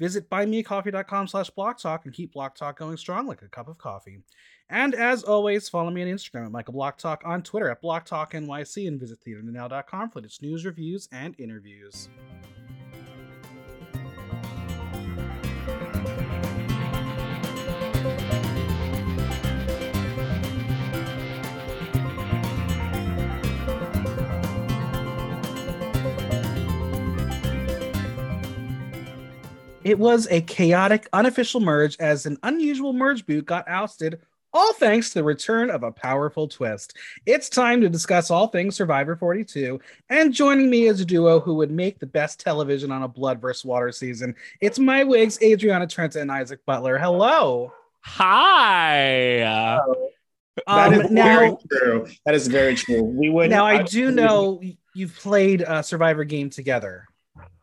Visit buymeacoffee.com slash blocktalk and keep Block Talk going strong like a cup of coffee. And as always, follow me on Instagram at Michael Block Talk, on Twitter at BlockTalkNYC, and visit theaternow.com for its news, reviews, and interviews. It was a chaotic, unofficial merge as an unusual merge boot got ousted, all thanks to the return of a powerful twist. It's time to discuss all things Survivor 42, and joining me is a duo who would make the best television on a blood versus water season. It's my wigs, Adriana Trent and Isaac Butler. Hello. Hi. That is Um, now, very true. That is very true. We would now I do know you've played a Survivor game together.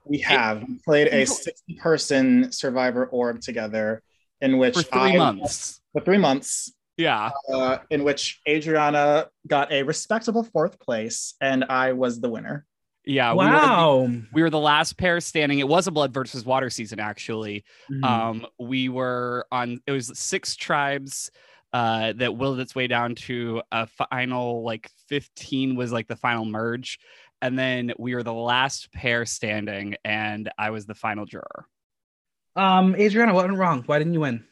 We have played a 60 person survivor org together in which For three I- months. for three months Yeah. uh, in which Adriana got a respectable fourth place and I was the winner. Yeah. We were, the, wow. we were the last pair standing. It was a blood versus water season, actually. Mhm. Um, we were on, it was six tribes uh, that willed its way down to a final, like 15 was like the final merge. And then we were the last pair standing, and I was the final juror. um, Adriana, what went wrong? Why didn't you win?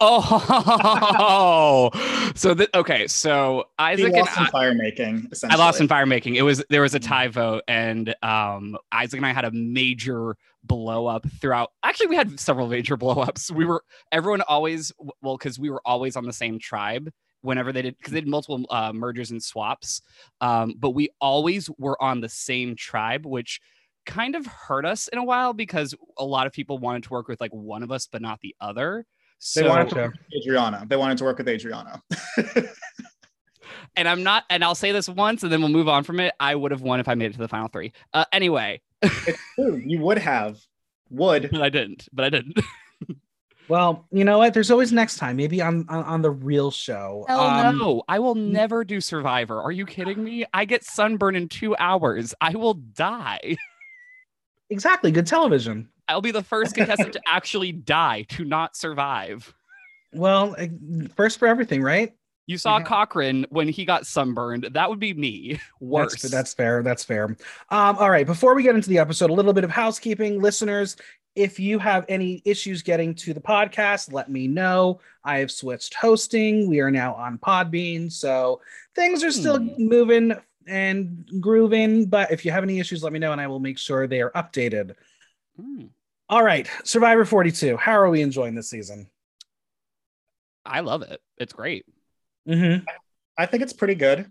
Oh, so that okay. So He Isaac and lost in fire making, I lost in fire making. It was there was a Mhm. tie vote, and um, Isaac and I had a major blow up throughout. Actually, we had several major blow ups. We were everyone always well because we were always on the same tribe whenever they did because they did multiple uh, mergers and swaps. Um, but we always were on the same tribe, which kind of hurt us in a while because a lot of people wanted to work with like one of us but not the other. They wanted to work with Adriana. They wanted to work with Adriana. and I'm not, and I'll say this once, and then we'll move on from it. I would have won if I made it to the final three. Uh, anyway, it's true. You would have. Would. but I didn't. But I didn't. Well, you know what? There's always next time. Maybe on on, on the real show. Hell Um, no! I will never do Survivor. Are you kidding me? I get sunburn in two hours. I will die. Exactly. Good television. I'll be the first contestant to actually die to not survive. Well, eh, first for everything, right? You saw Mhm. Cochran when he got sunburned. That would be me. Worse. That's, that's fair. That's fair. Um, all right. Before we get into the episode, a little bit of housekeeping, listeners. If you have any issues getting to the podcast, let me know. I have switched hosting. We are now on Podbean, so things are still Hmm. moving and grooving. But if you have any issues, let me know, and I will make sure they are updated. Hmm. All right, Survivor 42. How are we enjoying this season? I love it. It's great. Mm-hmm. I think it's pretty good.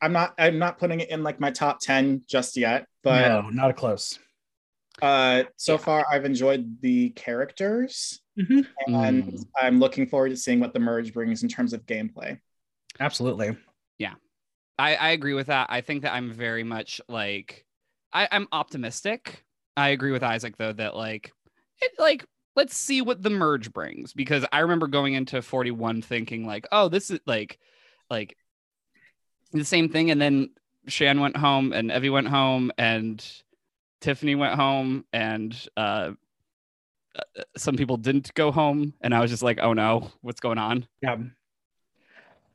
I'm not I'm not putting it in like my top 10 just yet, but no, not a close. uh so Yeah. far I've enjoyed the characters Mhm. and Mm. I'm looking forward to seeing what the merge brings in terms of gameplay. Absolutely. Yeah. I, I agree with that. I think that I'm very much like I, I'm optimistic. I agree with Isaac though that like it like let's see what the merge brings because I remember going into 41 thinking like oh this is like like the same thing and then Shan went home and Evvie went home and Tiffany went home and uh uh, some people didn't go home and I was just like oh no what's going on Yeah.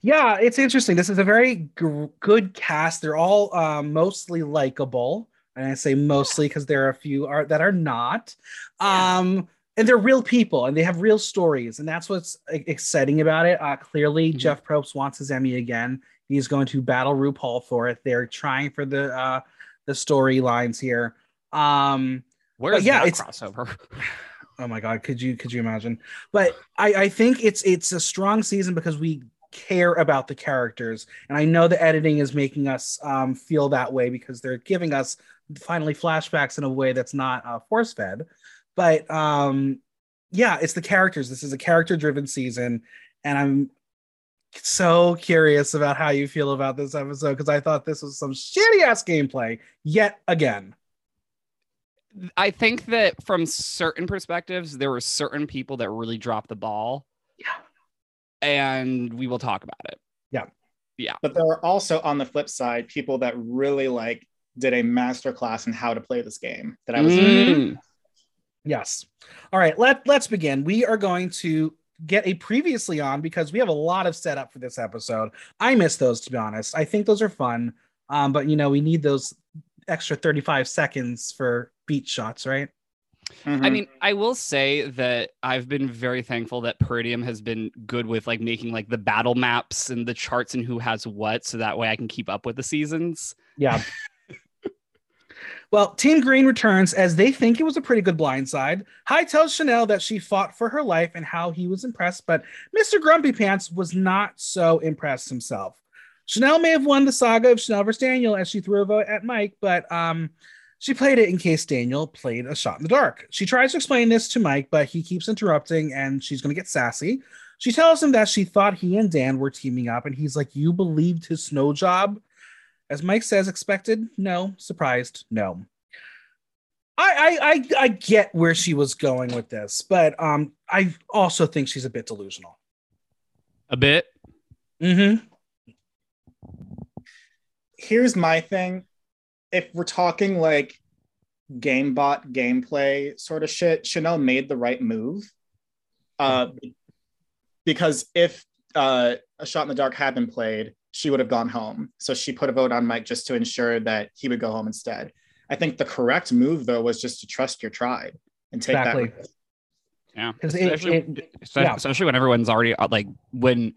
Yeah, it's interesting. This is a very gr- good cast. They're all um, mostly likable, and I say mostly because there are a few are that are not. Um, and they're real people, and they have real stories, and that's what's exciting about it. Uh, clearly, Mhm. Jeff Probst wants his Emmy again. He's going to battle RuPaul for it. They're trying for the uh, the storylines here. Um, where's yeah, that it's- crossover oh my god could you could you imagine but i i think it's it's a strong season because we care about the characters and i know the editing is making us um, feel that way because they're giving us finally flashbacks in a way that's not uh, force fed But um, yeah, it's the characters. This is a character-driven season, and I'm so curious about how you feel about this episode because I thought this was some shitty ass gameplay yet again. I think that from certain perspectives, there were certain people that really dropped the ball. Yeah. And we will talk about it. Yeah. Yeah. But there are also on the flip side people that really like did a master class in how to play this game that I was Mm. Yes. All right, let let's begin. We are going to get a previously on because we have a lot of setup for this episode. I miss those to be honest. I think those are fun. Um, but you know, we need those extra 35 seconds for beat shots, right? I Mhm. mean, I will say that I've been very thankful that Peridium has been good with like making like the battle maps and the charts and who has what, so that way I can keep up with the seasons. Yeah. well, Team Green returns as they think it was a pretty good blindside. Hai tells Chanel that she fought for her life and how he was impressed, but Mr. Grumpy Pants was not so impressed himself. Chanel may have won the saga of Chanel versus Daniel as she threw a vote at Mike, but um, she played it in case Daniel played a shot in the dark. She tries to explain this to Mike, but he keeps interrupting and she's going to get sassy. She tells him that she thought he and Dan were teaming up, and he's like, You believed his snow job? As Mike says, expected? No. Surprised? No. I, I I I get where she was going with this, but um I also think she's a bit delusional. A bit. Mm-hmm. here's my thing. If we're talking like gamebot gameplay sort of shit, Chanel made the right move. Uh, because if uh, a shot in the dark had been played, she would have gone home. So she put a vote on Mike just to ensure that he would go home instead. I think the correct move though was just to trust your tribe and take Exactly. that. risk. Yeah. 'Cause it- especially, it- espe- yeah. especially when everyone's already uh, like when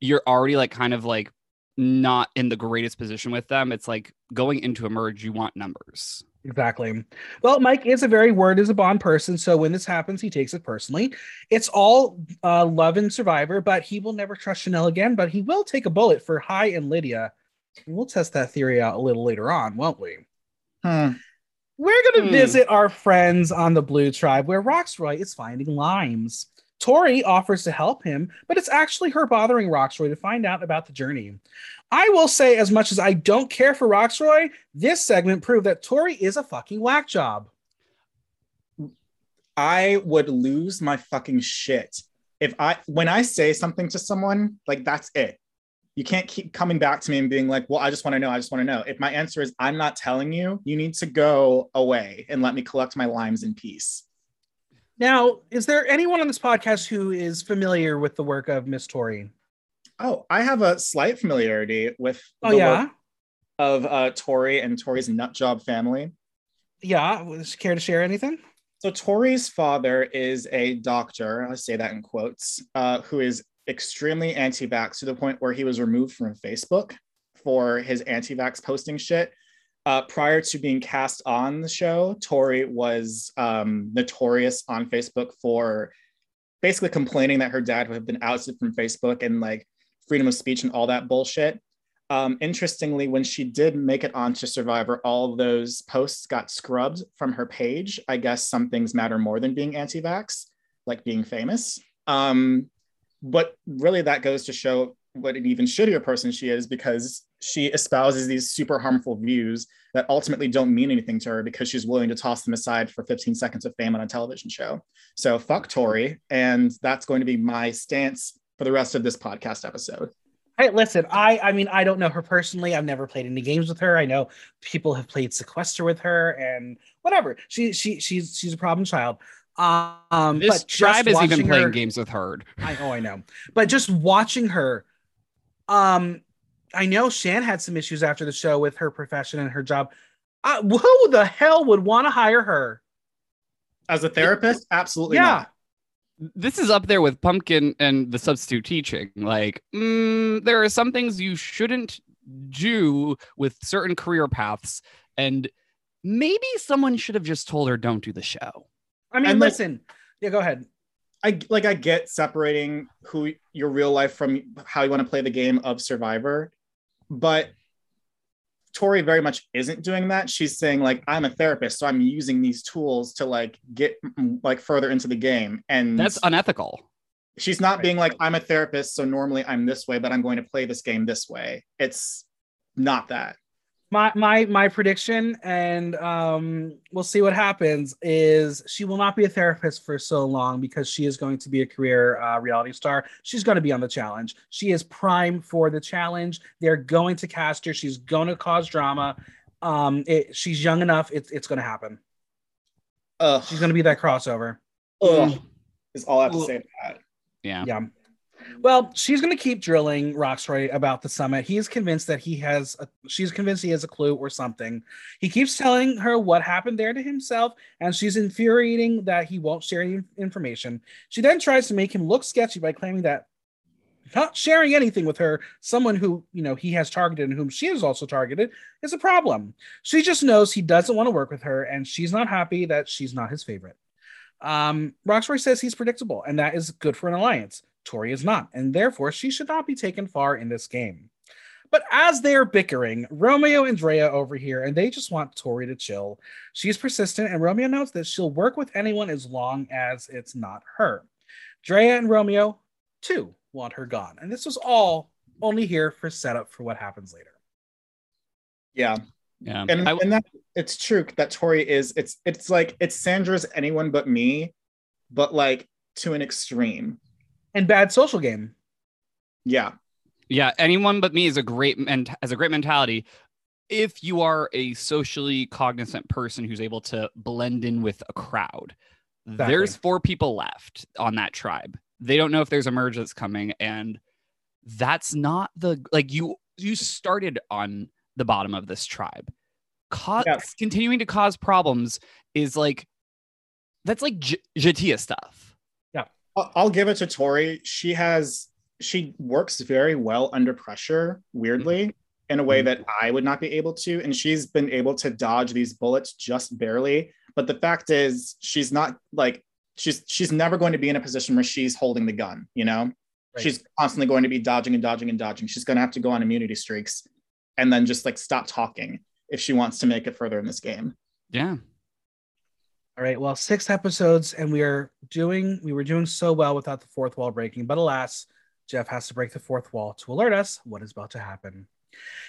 you're already like kind of like not in the greatest position with them. It's like going into a merge, you want numbers. Exactly. Well, Mike is a very word is a bond person, so when this happens, he takes it personally. It's all uh, love and Survivor, but he will never trust Chanel again. But he will take a bullet for Hai and Lydia. We'll test that theory out a little later on, won't we? Hmm. We're going to Hmm. visit our friends on the Blue Tribe where Rocksroy is finding limes. Tori offers to help him, but it's actually her bothering Rocksroy to find out about the journey. I will say, as much as I don't care for Rocksroy, this segment proved that Tori is a fucking whack job. I would lose my fucking shit if I when I say something to someone like that's it. You can't keep coming back to me and being like, "Well, I just want to know. I just want to know." If my answer is I'm not telling you, you need to go away and let me collect my limes in peace. Now, is there anyone on this podcast who is familiar with the work of Miss Tori? Oh, I have a slight familiarity with Oh, the yeah. of uh, Tori and Tori's nutjob family. Yeah. Would you care to share anything? So Tori's father is a doctor, I say that in quotes, uh, who is extremely anti-vax to the point where he was removed from Facebook for his anti-vax posting shit. Uh, prior to being cast on the show, Tori was um, notorious on Facebook for basically complaining that her dad would have been ousted from Facebook and like freedom of speech and all that bullshit. Um, interestingly, when she did make it onto Survivor, all those posts got scrubbed from her page. I guess some things matter more than being anti vax, like being famous. Um, but really, that goes to show what an even shittier person she is because she espouses these super harmful views that ultimately don't mean anything to her because she's willing to toss them aside for 15 seconds of fame on a television show. So fuck Tori. And that's going to be my stance for the rest of this podcast episode. Hey, listen, I I mean I don't know her personally. I've never played any games with her. I know people have played Sequester with her and whatever. She she she's she's a problem child. Um This but just tribe is even watching playing games with her. I oh I know. But just watching her um I know Shan had some issues after the show with her profession and her job. Uh, who the hell would want to hire her? As a therapist, absolutely Yeah. not. This is up there with Pumpkin and the substitute teaching. Like, mm, there are some things you shouldn't do with certain career paths, and maybe someone should have just told her don't do the show. I mean, And, like- listen. Yeah, go ahead. I like I get separating who your real life from how you want to play the game of Survivor, but Tori very much isn't doing that. She's saying like I'm a therapist, so I'm using these tools to like get like further into the game, and That's unethical. she's not being like I'm a therapist, so normally I'm this way, but I'm going to play this game this way. It's not that. My my my prediction and um we'll see what happens is she will not be a therapist for so long because she is going to be a career uh, reality star. She's going to be on the challenge. She is prime for the challenge. They're going to cast her. She's going to cause drama. Um it, she's young enough. It's it's going to happen. Ugh, she's going to be that crossover. Ugh, is all I have to Well- say to that. Yeah. yeah well she's going to keep drilling Rocksroy about the summit. He's convinced that he has a, she's convinced he has a clue or something. He keeps telling her what happened there to himself and she's infuriating that he won't share any information. She then tries to make him look sketchy by claiming that not sharing anything with her someone who you know he has targeted and whom she has also targeted is a problem. She just knows he doesn't want to work with her and she's not happy that she's not his favorite. Um, Rocksroy says he's predictable, and that is good for an alliance. Tori is not, and therefore she should not be taken far in this game. But as they are bickering, Romeo and Drea over here, and they just want Tori to chill. She's persistent, and Romeo notes that she'll work with anyone as long as it's not her. Drea and Romeo, too, want her gone. And this was all only here for setup for what happens later. Yeah, Yeah. and I- and that it's true that Tori is it's it's like it's Sandra's anyone but me, but like to an extreme. And bad social game. Yeah, yeah anyone but me is a great ment- has a great mentality if you are a socially cognizant person who's able to blend in with a crowd Exactly. there's four people left on that tribe they don't know if there's a merge that's coming and that's not the like you you started on the bottom of this tribe Co- Yeah. continuing to cause problems is like that's like J- Jatia stuff I'll, give it to Tori. She has she works very well under pressure, weirdly, in a way Mhm. that I would not be able to. And she's been able to dodge these bullets just barely. But the fact is, she's not like she's she's never going to be in a position where she's holding the gun. You know, Right. she's constantly going to be dodging and dodging and dodging. She's going to have to go on immunity streaks, and then just like stop talking if she wants to make it further in this game. yeah All right. Well, six episodes, and we are doing we were doing so well without the fourth wall breaking, but alas, Jeff has to break the fourth wall to alert us what is about to happen.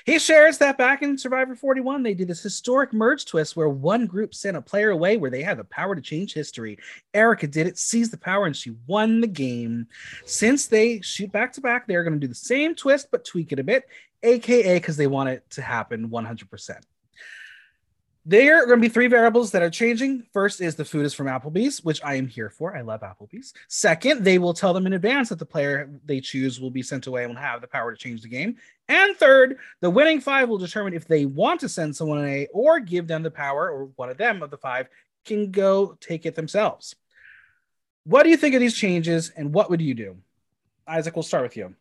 He shares that back in Survivor 41, they did this historic merge twist where one group sent a player away where they had the power to change history. Erika did it, seized the power, and she won the game. Since they shoot back to back, they're going to do the same twist but tweak it a bit, aka because they want it to happen 100%. There are going to be three variables that are changing. First is the food is from Applebee's, which I am here for. I love Applebee's. Second, they will tell them in advance that the player they choose will be sent away and will have the power to change the game. And third, the winning five will determine if they want to send someone away or give them the power, or one of them of the five can go take it themselves. What do you think of these changes and what would you do? Isaac, we'll start with you.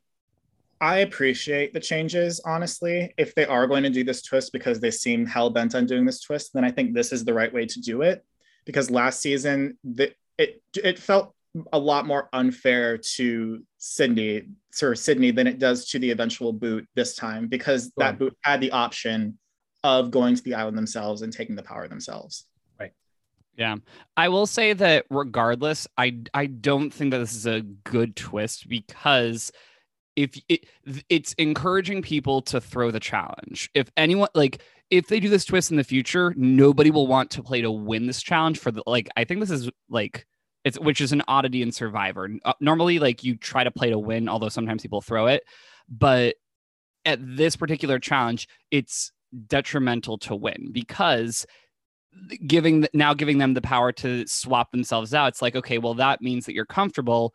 I appreciate the changes, honestly. If they are going to do this twist because they seem hell bent on doing this twist, then I think this is the right way to do it. Because last season, the, it it felt a lot more unfair to Sydney, Sir Sydney, than it does to the eventual boot this time, because that boot had the option of going to the island themselves and taking the power themselves. Right. Yeah. I will say that regardless, I I don't think that this is a good twist because if it it's encouraging people to throw the challenge. If anyone like if they do this twist in the future, nobody will want to play to win this challenge for the like I think this is like it's which is an oddity in Survivor. Uh, normally like you try to play to win, although sometimes people throw it, but at this particular challenge, it's detrimental to win because giving now giving them the power to swap themselves out it's like okay well that means that you're comfortable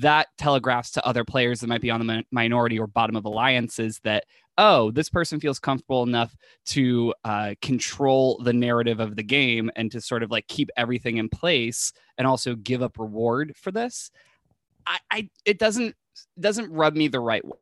that telegraphs to other players that might be on the mi- minority or bottom of alliances that oh this person feels comfortable enough to uh, control the narrative of the game and to sort of like keep everything in place and also give up reward for this i, I it doesn't doesn't rub me the right way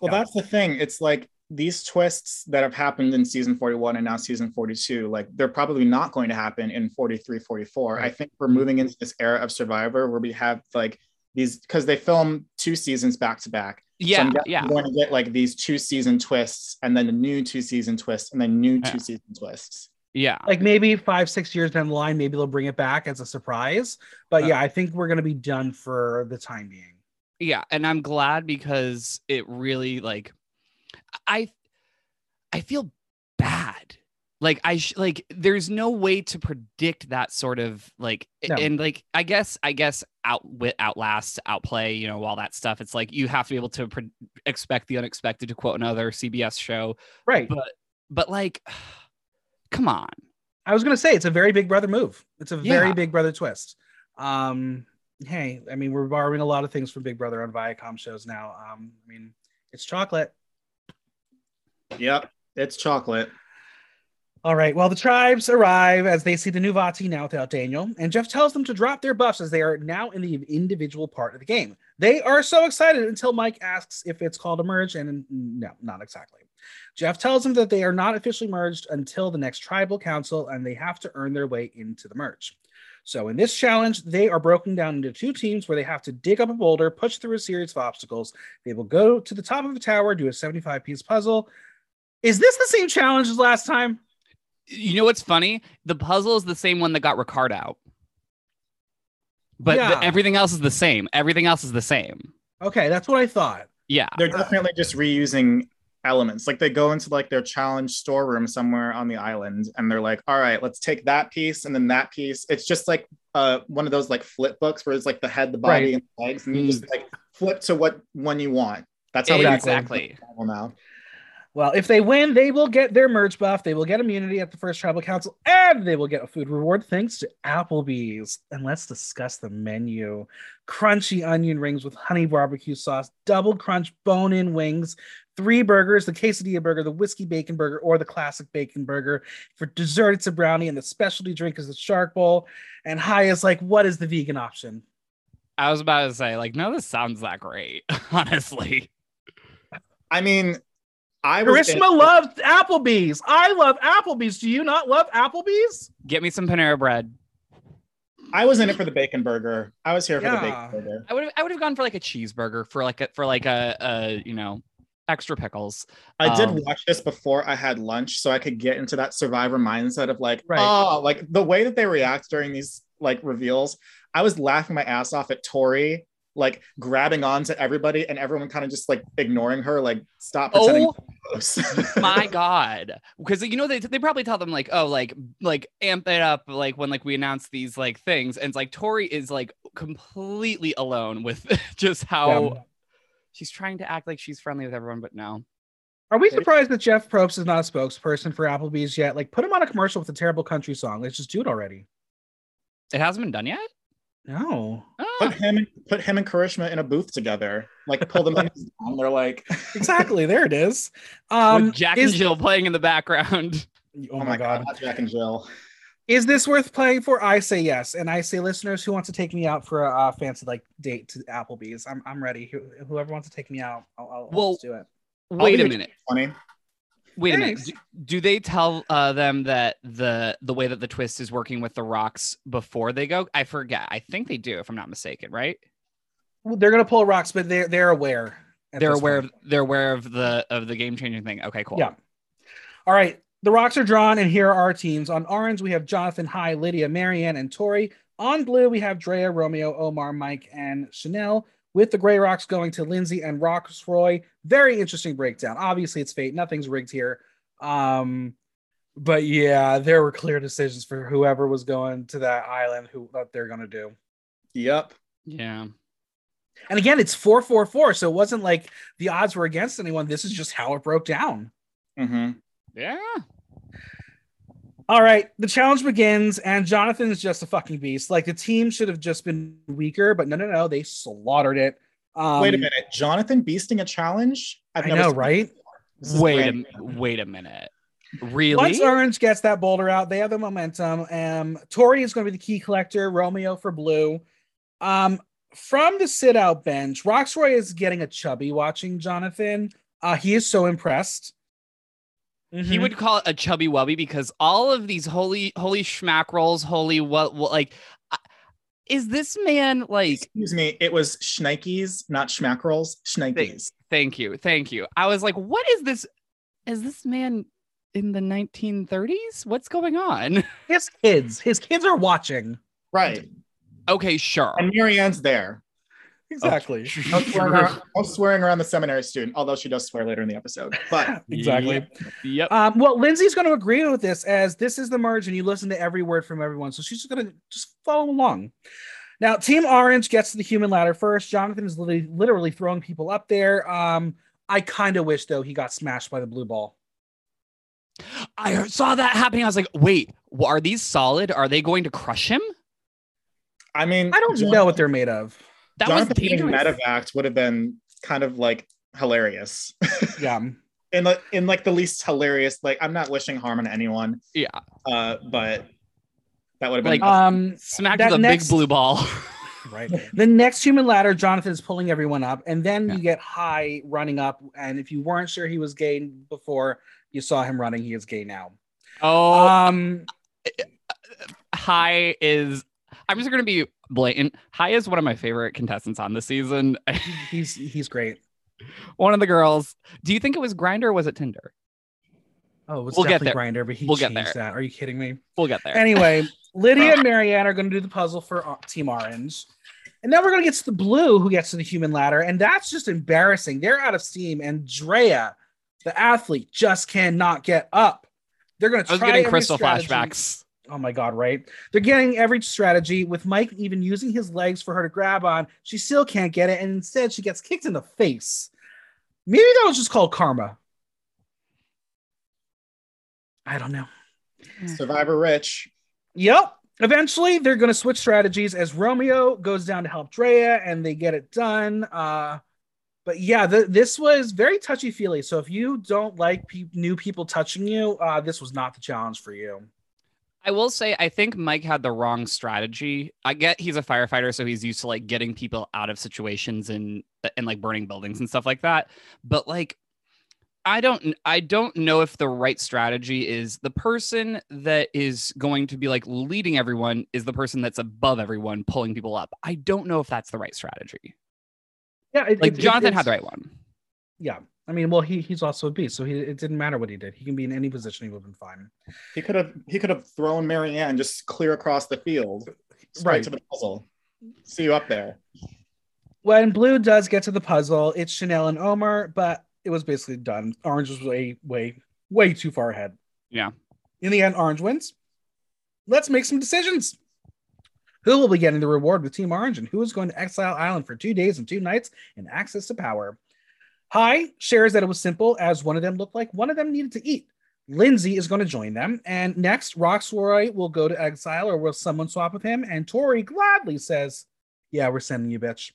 Well, Yeah. that's the thing. It's like these twists that have happened in season 41 and now season 42, like they're probably not going to happen in 43, 44. I think we're moving into this era of Survivor where we have like these because they film two seasons back to back. So Yeah, I'm yeah. Going to get like these two season twists, and then a new two season twist, and then new Yeah. two season twists. Yeah. Like maybe five, six years down the line, maybe they'll bring it back as a surprise. But Uh, yeah, I think we're gonna be done for the time being. yeah and i'm glad because it really like i i feel bad like i sh- like there's no way to predict that sort of like No. and like i guess i guess outwit outlast outplay you know all that stuff it's like you have to be able to pre- expect the unexpected to quote another cbs show Right. but but like come on I was gonna say it's a very big brother move. It's a very Yeah. big brother twist. Um, hey, I mean, we're borrowing a lot of things from Big Brother on Viacom shows now. Um, I mean, it's chocolate. Yep, it's chocolate. All right. Well, the tribes arrive as they see the new Vati now without Daniel, and Jeff tells them to drop their buffs as they are now in the individual part of the game. They are so excited until Mike asks if it's called a merge, and no, not exactly. Jeff tells them that they are not officially merged until the next tribal council, and they have to earn their way into the merge. So, in this challenge, they are broken down into two teams where they have to dig up a boulder, push through a series of obstacles. They will go to the top of a tower, do a 75 piece puzzle. Is this the same challenge as last time? You know what's funny the puzzle is the same one that got ricard out but the- everything else is the same everything else is the same Okay, that's what I thought. yeah They're definitely just reusing elements. Like they go into like their challenge storeroom somewhere on the island, and they're like, "All right, let's take that piece and then that piece." It's just like uh one of those like flip books where it's like the head, the body, Right. and the legs, and you just like flip to what one you want. That's how Exactly. they exactly do it now. Well, if they win, they will get their merge buff, they will get immunity at the first tribal council, and they will get a food reward thanks to Applebee's. And let's discuss the menu crunchy onion rings with honey barbecue sauce, double crunch bone in wings, three burgers the quesadilla burger, the whiskey bacon burger, or the classic bacon burger. For dessert, it's a brownie, and the specialty drink is the shark bowl. And Hai is like, what is the vegan option? I was about to say, like, no, this sounds that great, honestly. I mean, I was loves Applebee's. I love Applebee's. Do you not love Applebee's? Get me some Panera bread. I was in it for the bacon burger. I was here for the bacon burger. I would have I would have gone for like a cheeseburger for like a for like a, a you know extra pickles. I did Um, watch this before I had lunch, so I could get into that survivor mindset of like, Right. oh, like the way that they react during these like reveals. I was laughing my ass off at Tori, like grabbing onto everybody, and everyone kind of just like ignoring her, like stop pretending. Oh to be close. my god because you know they, they probably tell them like oh like like amp it up like when like we announce these like things and it's like tori is like completely alone with just how Yeah. she's trying to act like she's friendly with everyone but no Are we surprised that Jeff Probst is not a spokesperson for Applebee's yet? Like, put him on a commercial with a terrible country song. Let's just do it already. it hasn't been done yet No, oh. put him, put him and Karishma in a booth together, like pull them down. They're like, exactly. there it is. Um, with jack is- and jill playing in the background Oh, my god. not Jack and Jill. Is this worth playing for? I say yes, and I say listeners who want to take me out for a uh, fancy like date to Applebee's, I'm I'm ready. Whoever wants to take me out, I'll, I'll, Well, I'll do it. wait a minute Funny. Wait a minute do, do they tell uh, them that the the way that the twist is working with the rocks before they go i forget i think they do if i'm not mistaken right Well, they're gonna pull rocks, but they're they're aware. they're aware point. of they're aware of the of the game changing thing okay cool Yeah. All right. The rocks are drawn, and here are our teams. On orange, we have Jonathan, Hai, Lydia, Maryanne, and Tori. On blue, we have Drea, Romeo, Omar, Mike, and Chanel. With the gray rocks going to Lindsay and Rocksroy. Very interesting breakdown. Obviously, it's fate. Nothing's rigged here. Um, but yeah, there were clear decisions for whoever was going to that island, who what they're gonna do. Yep. yeah And again, it's four four four, so it wasn't like the odds were against anyone. This is just how it broke down. hmm yeah All right, the challenge begins, and Jonathan is just a fucking beast. Like the team should have just been weaker, but no, no, no, they slaughtered it. Um, Wait a minute, Jonathan beasting a challenge? I've I know, right? Wait a, wait a minute really Once Orange gets that boulder out, they have the momentum. Um, Tori is going to be the key collector. Romeo for blue. Um, from the sit out bench, Rocksroy is getting a chubby watching Jonathan. Uh, he is so impressed. He Mhm. would call it a chubby wubby because all of these holy holy schmack rolls holy what, what like is this man like Excuse me, it was Schnikes, not Schmackrolls. Schnikes. thank you, thank you. I was like, what is this? Is this man in the 1930s? What's going on? His kids, his kids are watching. Right. Okay, sure. And Maryanne's there. Exactly. No swearing, around, no swearing around the seminary student, although she does swear later in the episode. But exactly. Yep. Yep. Um, well, Lindsay's going to agree with this as this is the merge, and you listen to every word from everyone. So she's just going to just follow along. Now, Team Orange gets to the human ladder first. Jonathan is literally, literally throwing people up there. Um, I kind of wish though he got smashed by the blue ball. I saw that happening. I was like, wait, are these solid? Are they going to crush him? I mean, I don't Jon- know what they're made of. That Jonathan was being dangerous. medevaced would have been kind of like hilarious. Yeah. in like in like the least hilarious. Like I'm not wishing harm on anyone. Yeah. Uh, but that would have been Like, Um, Smacked That with a next- big blue ball. right. The next human ladder, Jonathan is pulling everyone up, and then Yeah. you get Hai running up. And if you weren't sure he was gay before you saw him running, he is gay now. oh, Um, Hai is. I'm just going to be blatant. Hai is one of my favorite contestants on the season. he's he's great. one of the girls. Do you think it was Grindr or was it Tinder? Oh, it was We'll get definitely. Grindr, but he We'll get changed that. Are you kidding me? We'll get there. Anyway, Lydia and Maryanne are going to do the puzzle for uh, Team Orange. And then we're going to get to the blue who gets to the human ladder. And that's just embarrassing. They're out of steam. And Drea, the athlete, just cannot get up. They're going to I was try getting crystal strategy. flashbacks. Oh my God, right? They're getting every strategy with Mike even using his legs for her to grab on. She still can't get it. And instead, she gets kicked in the face. Maybe that was just called karma. I don't know. Survivor Rich. Yep. Eventually, they're going to switch strategies as Romeo goes down to help Drea and they get it done. Uh, but yeah, the, this was very touchy feely. So if you don't like pe- new people touching you, uh, this was not the challenge for you. I will say, I think Mike had the wrong strategy. I get he's a firefighter, so he's used to like getting people out of situations and uh, and like burning buildings and stuff like that. But like, I don't, I don't know if the right strategy is the person that is going to be like leading everyone is the person that's above everyone, pulling people up. I don't know if that's the right strategy. Yeah, it, Like it- Jonathan had the right one. Yeah, I mean, well, he he's also a beast, so he, it didn't matter what he did. He can be in any position; he would have been fine. He could have he could have thrown Maryanne just clear across the field, Right. to the puzzle. See you up there. When Blue does get to the puzzle, it's Chanel and Omar, but it was basically done. Orange was way, way, way too far ahead. Yeah. In the end, Orange wins. Let's make some decisions. Who will be getting the reward with Team Orange, and who is going to Exile Island for two days and two nights and access to power? Hai shares that it was simple, as one of them looked like one of them needed to eat. Lindsay is going to join them, and next, Rocksroy will go to exile, or will someone swap with him? And Tori gladly says, "Yeah, we're sending you, bitch."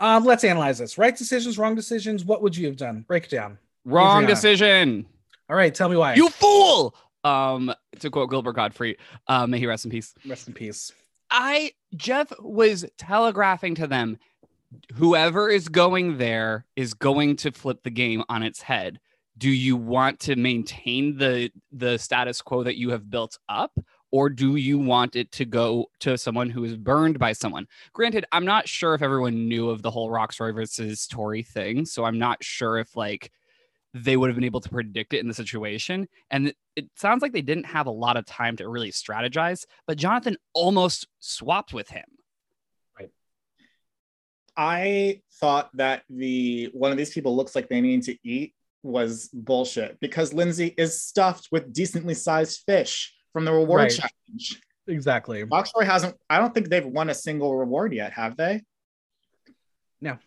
Um, let's analyze this. Right decisions, wrong decisions. What would you have done? Break it down. Wrong Adriana. decision. All right, tell me why. You fool. Um, to quote Gilbert Gottfried, uh, may he rest in peace. rest in peace. I Jeff was telegraphing to them whoever is going there is going to flip the game on its head. Do you want to maintain the the status quo that you have built up or do you want it to go to someone who is burned by someone? Granted, I'm not sure if everyone knew of the whole Rocksroy versus Tori thing, so I'm not sure if like they would have been able to predict it in the situation. And it, it sounds like they didn't have a lot of time to really strategize, but Jonathan almost swapped with him. I thought that the one of these people looks like they need to eat was bullshit because Lindsay is stuffed with decently sized fish from the reward Right. challenge. Exactly. Rocksroy hasn't, I don't think they've won a single reward yet, have they? No.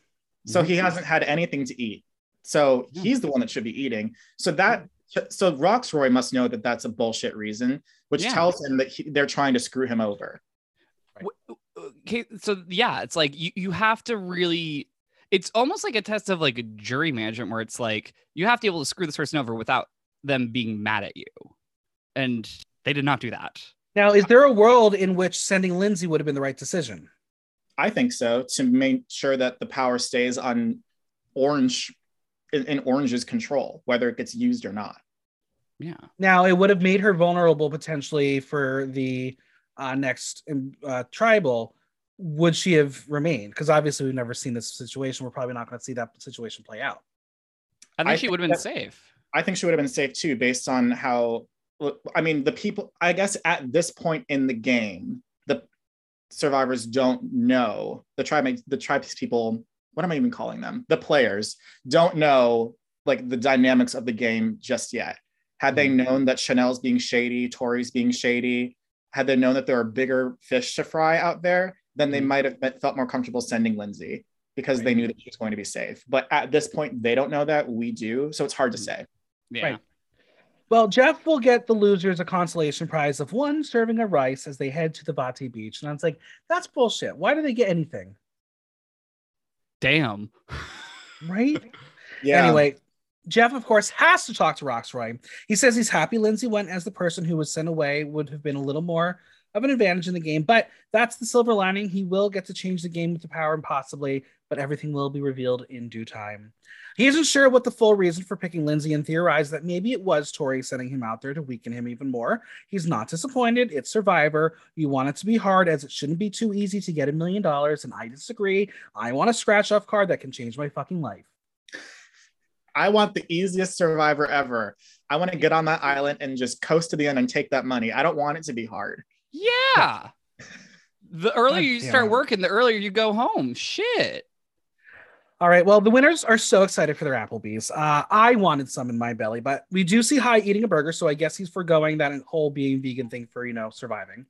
So he mm-hmm. hasn't had anything to eat. So Yeah. he's the one that should be eating. So that, so Rocksroy must know that that's a bullshit reason, which Yeah. tells him that he, they're trying to screw him over. Okay, so yeah, it's like you, you have to really it's almost like a test of like a jury management where it's like you have to be able to screw this person over without them being mad at you. And they did not do that. Now, is there a world in which sending Lindsay would have been the right decision? I think so to make sure that the power stays on Orange in, in Orange's control, whether it gets used or not. Yeah. Now, it would have made her vulnerable potentially for the uh, next uh, tribal, would she have remained? Because obviously we've never seen this situation. We're probably not going to see that situation play out. I think I she would have been that- safe. I think she would have been safe too, based on how. I mean, the people. I guess at this point in the game, the survivors don't know the tribe. The tribes people. What am I even calling them? The players don't know like the dynamics of the game just yet. Had they known that Chanel's being shady, Tori's being shady, had they known that there are bigger fish to fry out there, then they Mhm. might have felt more comfortable sending Lindsay because they knew that she was going to be safe. But at this point, they don't know that. We do. So it's hard to say. Yeah. Right. Well, Jeff will get the losers a consolation prize of one serving of rice as they head to the Vati beach. And I was like, that's bullshit. Why do they get anything? Damn. Right? Yeah. Anyway, Jeff, of course, has to talk to Rocksroy. He says he's happy Lindsay went as the person who was sent away would have been a little more of an advantage in the game, but that's the silver lining. He will get to change the game with the power and possibly, but everything will be revealed in due time. He isn't sure what the full reason for picking Lindsay and theorized that maybe it was Tori sending him out there to weaken him even more. He's not disappointed. It's Survivor. You want it to be hard as it shouldn't be too easy to get a million dollars, and I disagree. I want a scratch off card that can change my fucking life. I want the easiest survivor ever. I want to get on that island and just coast to the end and take that money. I don't want it to be hard. Yeah. The earlier you start it. working, the earlier you go home. Shit. All right. Well, the winners are so excited for their Applebee's. Uh, I wanted some in my belly, but we do see Hai eating a burger, so I guess he's foregoing that whole being vegan thing for you know surviving.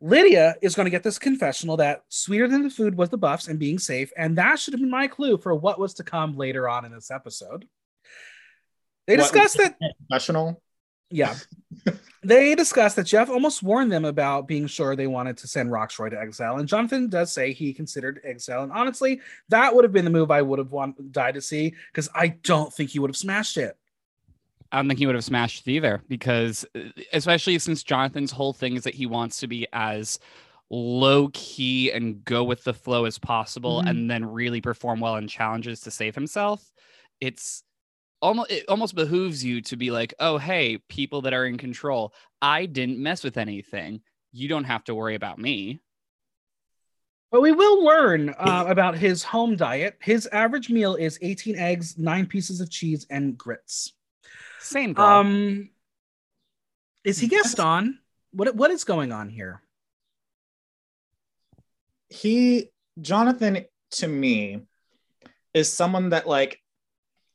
Lydia is going to get this confessional that sweeter than the food was the buffs and being safe, and that should have been my clue for what was to come later on in this episode. They discussed that confessional. yeah. they discussed that Jeff almost warned them about being sure they wanted to send Rocksroy to exile. And Jonathan does say he considered exile. And honestly, that would have been the move I would have want, died to see because I don't think he would have smashed it. I don't think he would have smashed it either because, uh, especially since Jonathan's whole thing is that he wants to be as low key and go with the flow as possible Mhm. and then really perform well in challenges to save himself. It's almost it almost behooves you to be like, oh hey, people that are in control, I didn't mess with anything. You don't have to worry about me. But we will learn uh, about his home diet. His average meal is 18 eggs, nine pieces of cheese, and grits. Same girl. Um, is he Gaston? What what is going on here? He, Jonathan, to me, is someone that like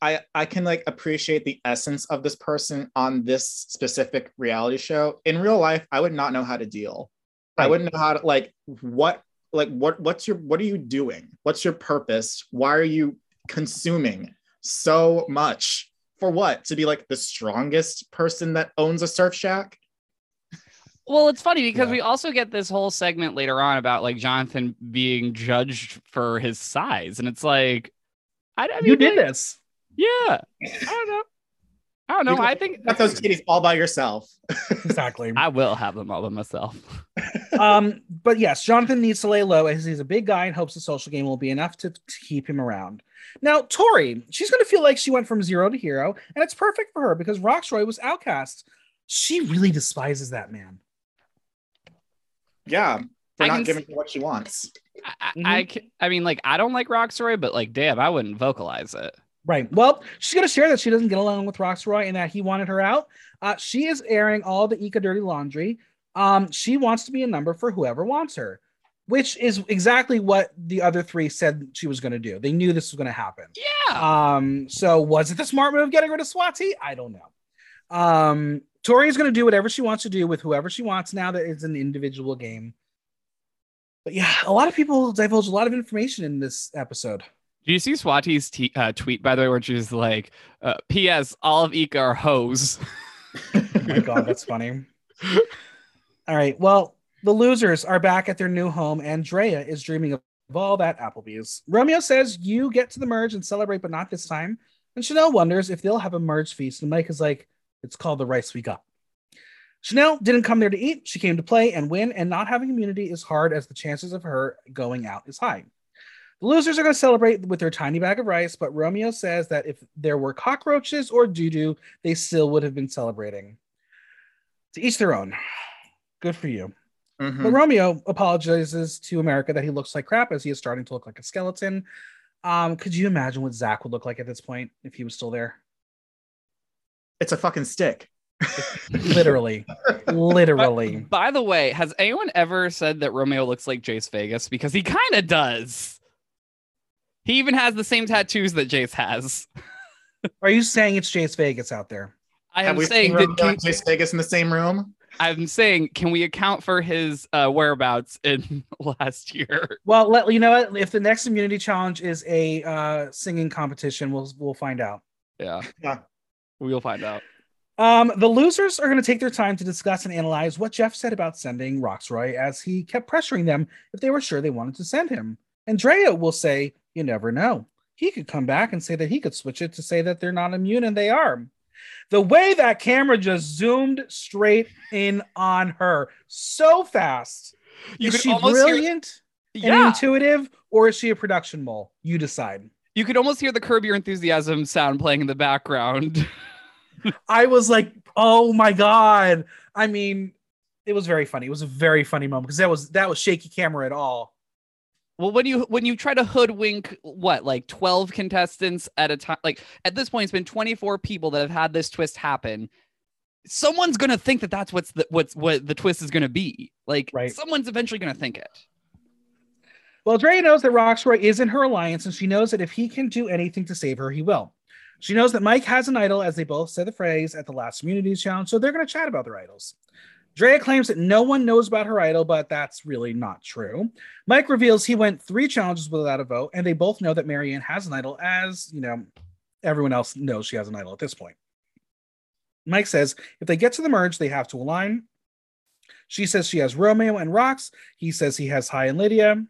I I can like appreciate the essence of this person on this specific reality show. In real life, I would not know how to deal. I wouldn't know how to like what like what what's your what are you doing? What's your purpose? Why are you consuming so much? For what? To be like the strongest person that owns a surf shack? Well, it's funny because Yeah. we also get this whole segment later on about like Jonathan being judged for his size, and it's like, I, I mean, You did like, this. yeah. I don't know. I don't know. You I think got those kitties all by yourself. Exactly. I will have them all by myself. um, but yes, Jonathan needs to lay low as he's a big guy and hopes the social game will be enough to, to keep him around. Now, Tori, she's going to feel like she went from zero to hero, and it's perfect for her because Rocksroy was outcast. She really despises that man. Yeah, for I not can giving her what she wants. I, I, Mhm. I, I mean, like, I don't like Rocksroy, but like, damn, I wouldn't vocalize it. Right. Well, she's going to share that she doesn't get along with Rocksroy and that he wanted her out. Uh, she is airing all the Ika dirty laundry. Um, she wants to be a number for whoever wants her, which is exactly what the other three said she was going to do. They knew this was going to happen. Yeah. Um, so was it the smart move getting rid of Swati? I don't know. Um, Tori is going to do whatever she wants to do with whoever she wants now that it's an individual game. But yeah, a lot of people divulge a lot of information in this episode. Do you see Swati's t- uh, tweet, by the way, where she's like, uh, P.S. All of Ika are hoes. Oh my god, that's funny. All right. Well, the losers are back at their new home. Andrea is dreaming of all that Applebee's. Romeo says you get to the merge and celebrate, but not this time. And Chanel wonders if they'll have a merge feast. And Mike is like, it's called the rice we got. Chanel didn't come there to eat. She came to play and win, and not having immunity is hard as the chances of her going out is high. The losers are going to celebrate with their tiny bag of rice, but Romeo says that if there were cockroaches or doo doo, they still would have been celebrating. To each their own. Good for you. Mhm. But Romeo apologizes to America that he looks like crap as he is starting to look like a skeleton. Um, could you imagine what Zach would look like at this point if he was still there? It's a fucking stick. Literally, literally. By the way, has anyone ever said that Romeo looks like Jace Vegas? Because he kind of does. He even has the same tattoos that Jace has. Are you saying it's Jace Vegas out there? I Have am we saying seen that Romeo can, and Jace Vegas in the same room? I'm saying can we account for his uh, whereabouts in last year? Well, let you know what. If the next immunity challenge is a uh, singing competition, we'll we'll find out. Yeah. Yeah. We'll find out. Um, the losers are going to take their time to discuss and analyze what Jeff said about sending Rocksroy, as he kept pressuring them if they were sure they wanted to send him. Andrea will say, "You never know. He could come back and say that he could switch it to say that they're not immune and they are." The way that camera just zoomed straight in on her so fast. You is she hear- brilliant and Yeah. intuitive, or is she a production mole? You decide. You could almost hear the Curb Your Enthusiasm sound playing in the background. I was like, oh my god. I mean, it was very funny. It was a very funny moment because that was that was shaky camera at all. Well, when you when you try to hoodwink what like 12 contestants at a time, like at this point, it's been 24 people that have had this twist happen. Someone's gonna think that that's what's the what's what the twist is gonna be. Like Right. someone's eventually gonna think it. Well, Drea knows that Rocksroy is in her alliance, and she knows that if he can do anything to save her, he will. She knows that Mike has an idol, as they both said the phrase at the last Immunities Challenge, so they're going to chat about their idols. Drea claims that no one knows about her idol, but that's really not true. Mike reveals he went three challenges without a vote, and they both know that Maryanne has an idol, as you know, everyone else knows she has an idol at this point. Mike says if they get to the merge, they have to align. She says she has Romeo and Rocks. He says he has Hai and Lydia. And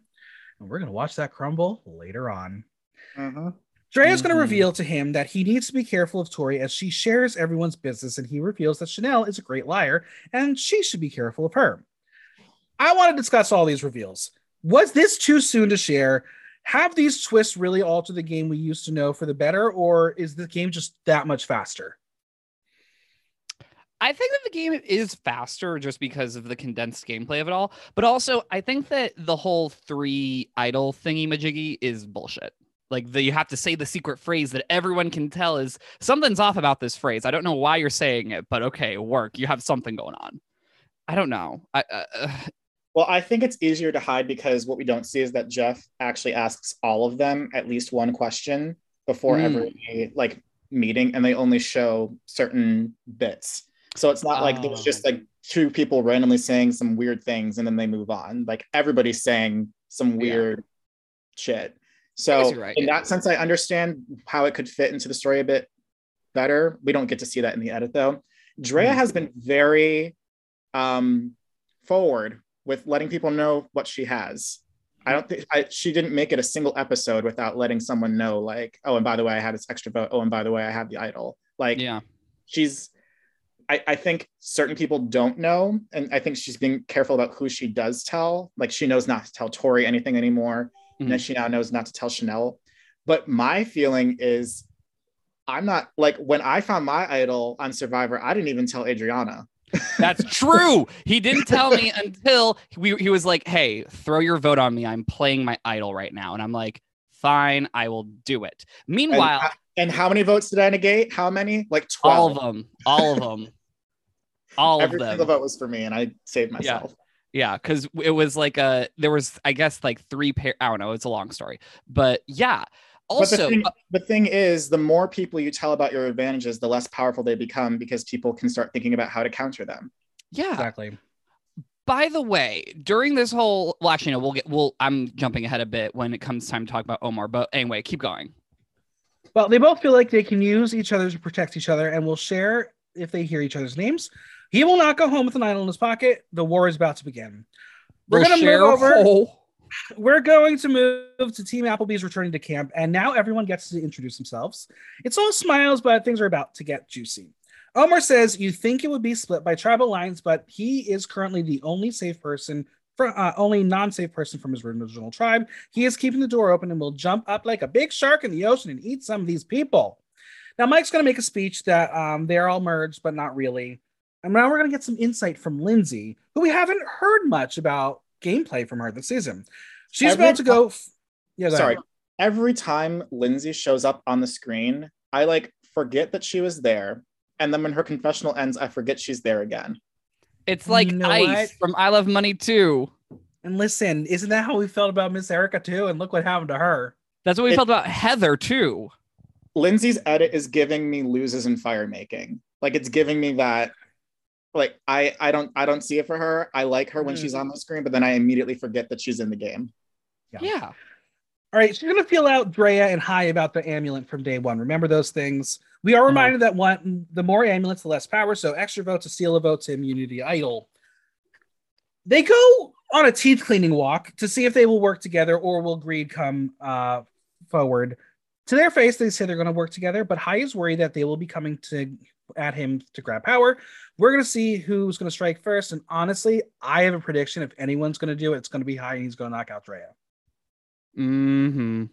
we're going to watch that crumble later on. Mm-hmm. Mhm. is going to reveal to him that he needs to be careful of Tori as she shares everyone's business, and he reveals that Chanel is a great liar and she should be careful of her. I want to discuss all these reveals. Was this too soon to share? Have these twists really altered the game we used to know for the better, or is the game just that much faster? I think that the game is faster just because of the condensed gameplay of it all, but also I think that the whole three idol thingy majiggy is bullshit. Like the, you have to say the secret phrase that everyone can tell is something's off about this phrase. I don't know why you're saying it, but okay, work. You have something going on. I don't know. I uh, uh, Well, I think it's easier to hide because what we don't see is that Jeff actually asks all of them at least one question before Mm. every like meeting, and they only show certain bits. So it's not like there's Oh. just like two people randomly saying some weird things and then they move on. Like everybody's saying some Yeah. weird shit. So right, in yeah. that sense, I understand how it could fit into the story a bit better. We don't get to see that in the edit though. Drea Mhm. has been very um forward with letting people know what she has. I don't think I, she didn't make it a single episode without letting someone know, like, oh, and by the way, I had this extra vote. Oh, and by the way, I have the idol. Like, yeah. she's, I, I think certain people don't know, and I think she's being careful about who she does tell. Like, she knows not to tell Tori anything anymore, and then Mhm. she now knows not to tell Chanel. But my feeling is, I'm not like when I found my idol on Survivor, I didn't even tell Adriana. That's true. He didn't tell me until we, he was like, "Hey, throw your vote on me. I'm playing my idol right now." And I'm like, "Fine, I will do it." Meanwhile, and how many votes did I negate? How many? Like 12. all of them, all of them, all Every of them. single vote was for me, and I saved myself. Yeah, because it was like a there was I guess like three pair. I don't know. It's a long story, but yeah. but Also, the thing, uh, the thing is, the more people you tell about your advantages, the less powerful they become because people can start thinking about how to counter them. yeah. Exactly. By the way, during this whole, well, actually, no, we'll get. We'll. I'm jumping ahead a bit when it comes time to talk about Omar. But anyway, keep going. Well, they both feel like they can use each other to protect each other and will share if they hear each other's names. He will not go home with an idol in his pocket. The war is about to begin. We're We'll going to move over. whole- We're going to move to Team Applebee's returning to camp, and now everyone gets to introduce themselves. It's all smiles, but things are about to get juicy. Omar says you think it would be split by tribal lines, but he is currently the only safe person, for, uh, only non-safe person from his original tribe. He is keeping the door open and will jump up like a big shark in the ocean and eat some of these people. Now Mike's going to make a speech that um, they're all merged, but not really. And now we're going to get some insight from Lindsay, who we haven't heard much about gameplay from her this season. She's Every about to go. f- Yeah, go Sorry. ahead. Every time Lindsay shows up on the screen, I like forget that she was there. And then when her confessional ends, I forget she's there again. It's like You know Ice what? from I Love Money too. And listen, isn't that how we felt about Miss Erika too? And look what happened to her. That's what we It- felt about Heather too. Lindsay's edit is giving me loses in fire making. Like it's giving me that like I I don't I don't see it for her. I like her when Mm. she's on the screen, but then I immediately forget that she's in the game. Yeah. Yeah. All right, she's gonna feel out Drea and Hai about the amulet from day one. Remember those things. We are reminded that one the more amulets, the less power. So extra vote to seal a vote to immunity idol. They go on a teeth cleaning walk to see if they will work together or will greed come uh, forward. To their face, they say they're going to work together, but Hai is worried that they will be coming to at him to grab power. We're going to see who's going to strike first. And honestly, I have a prediction. If anyone's going to do it, it's going to be Hai, and he's going to knock out Drea. Mm-hmm.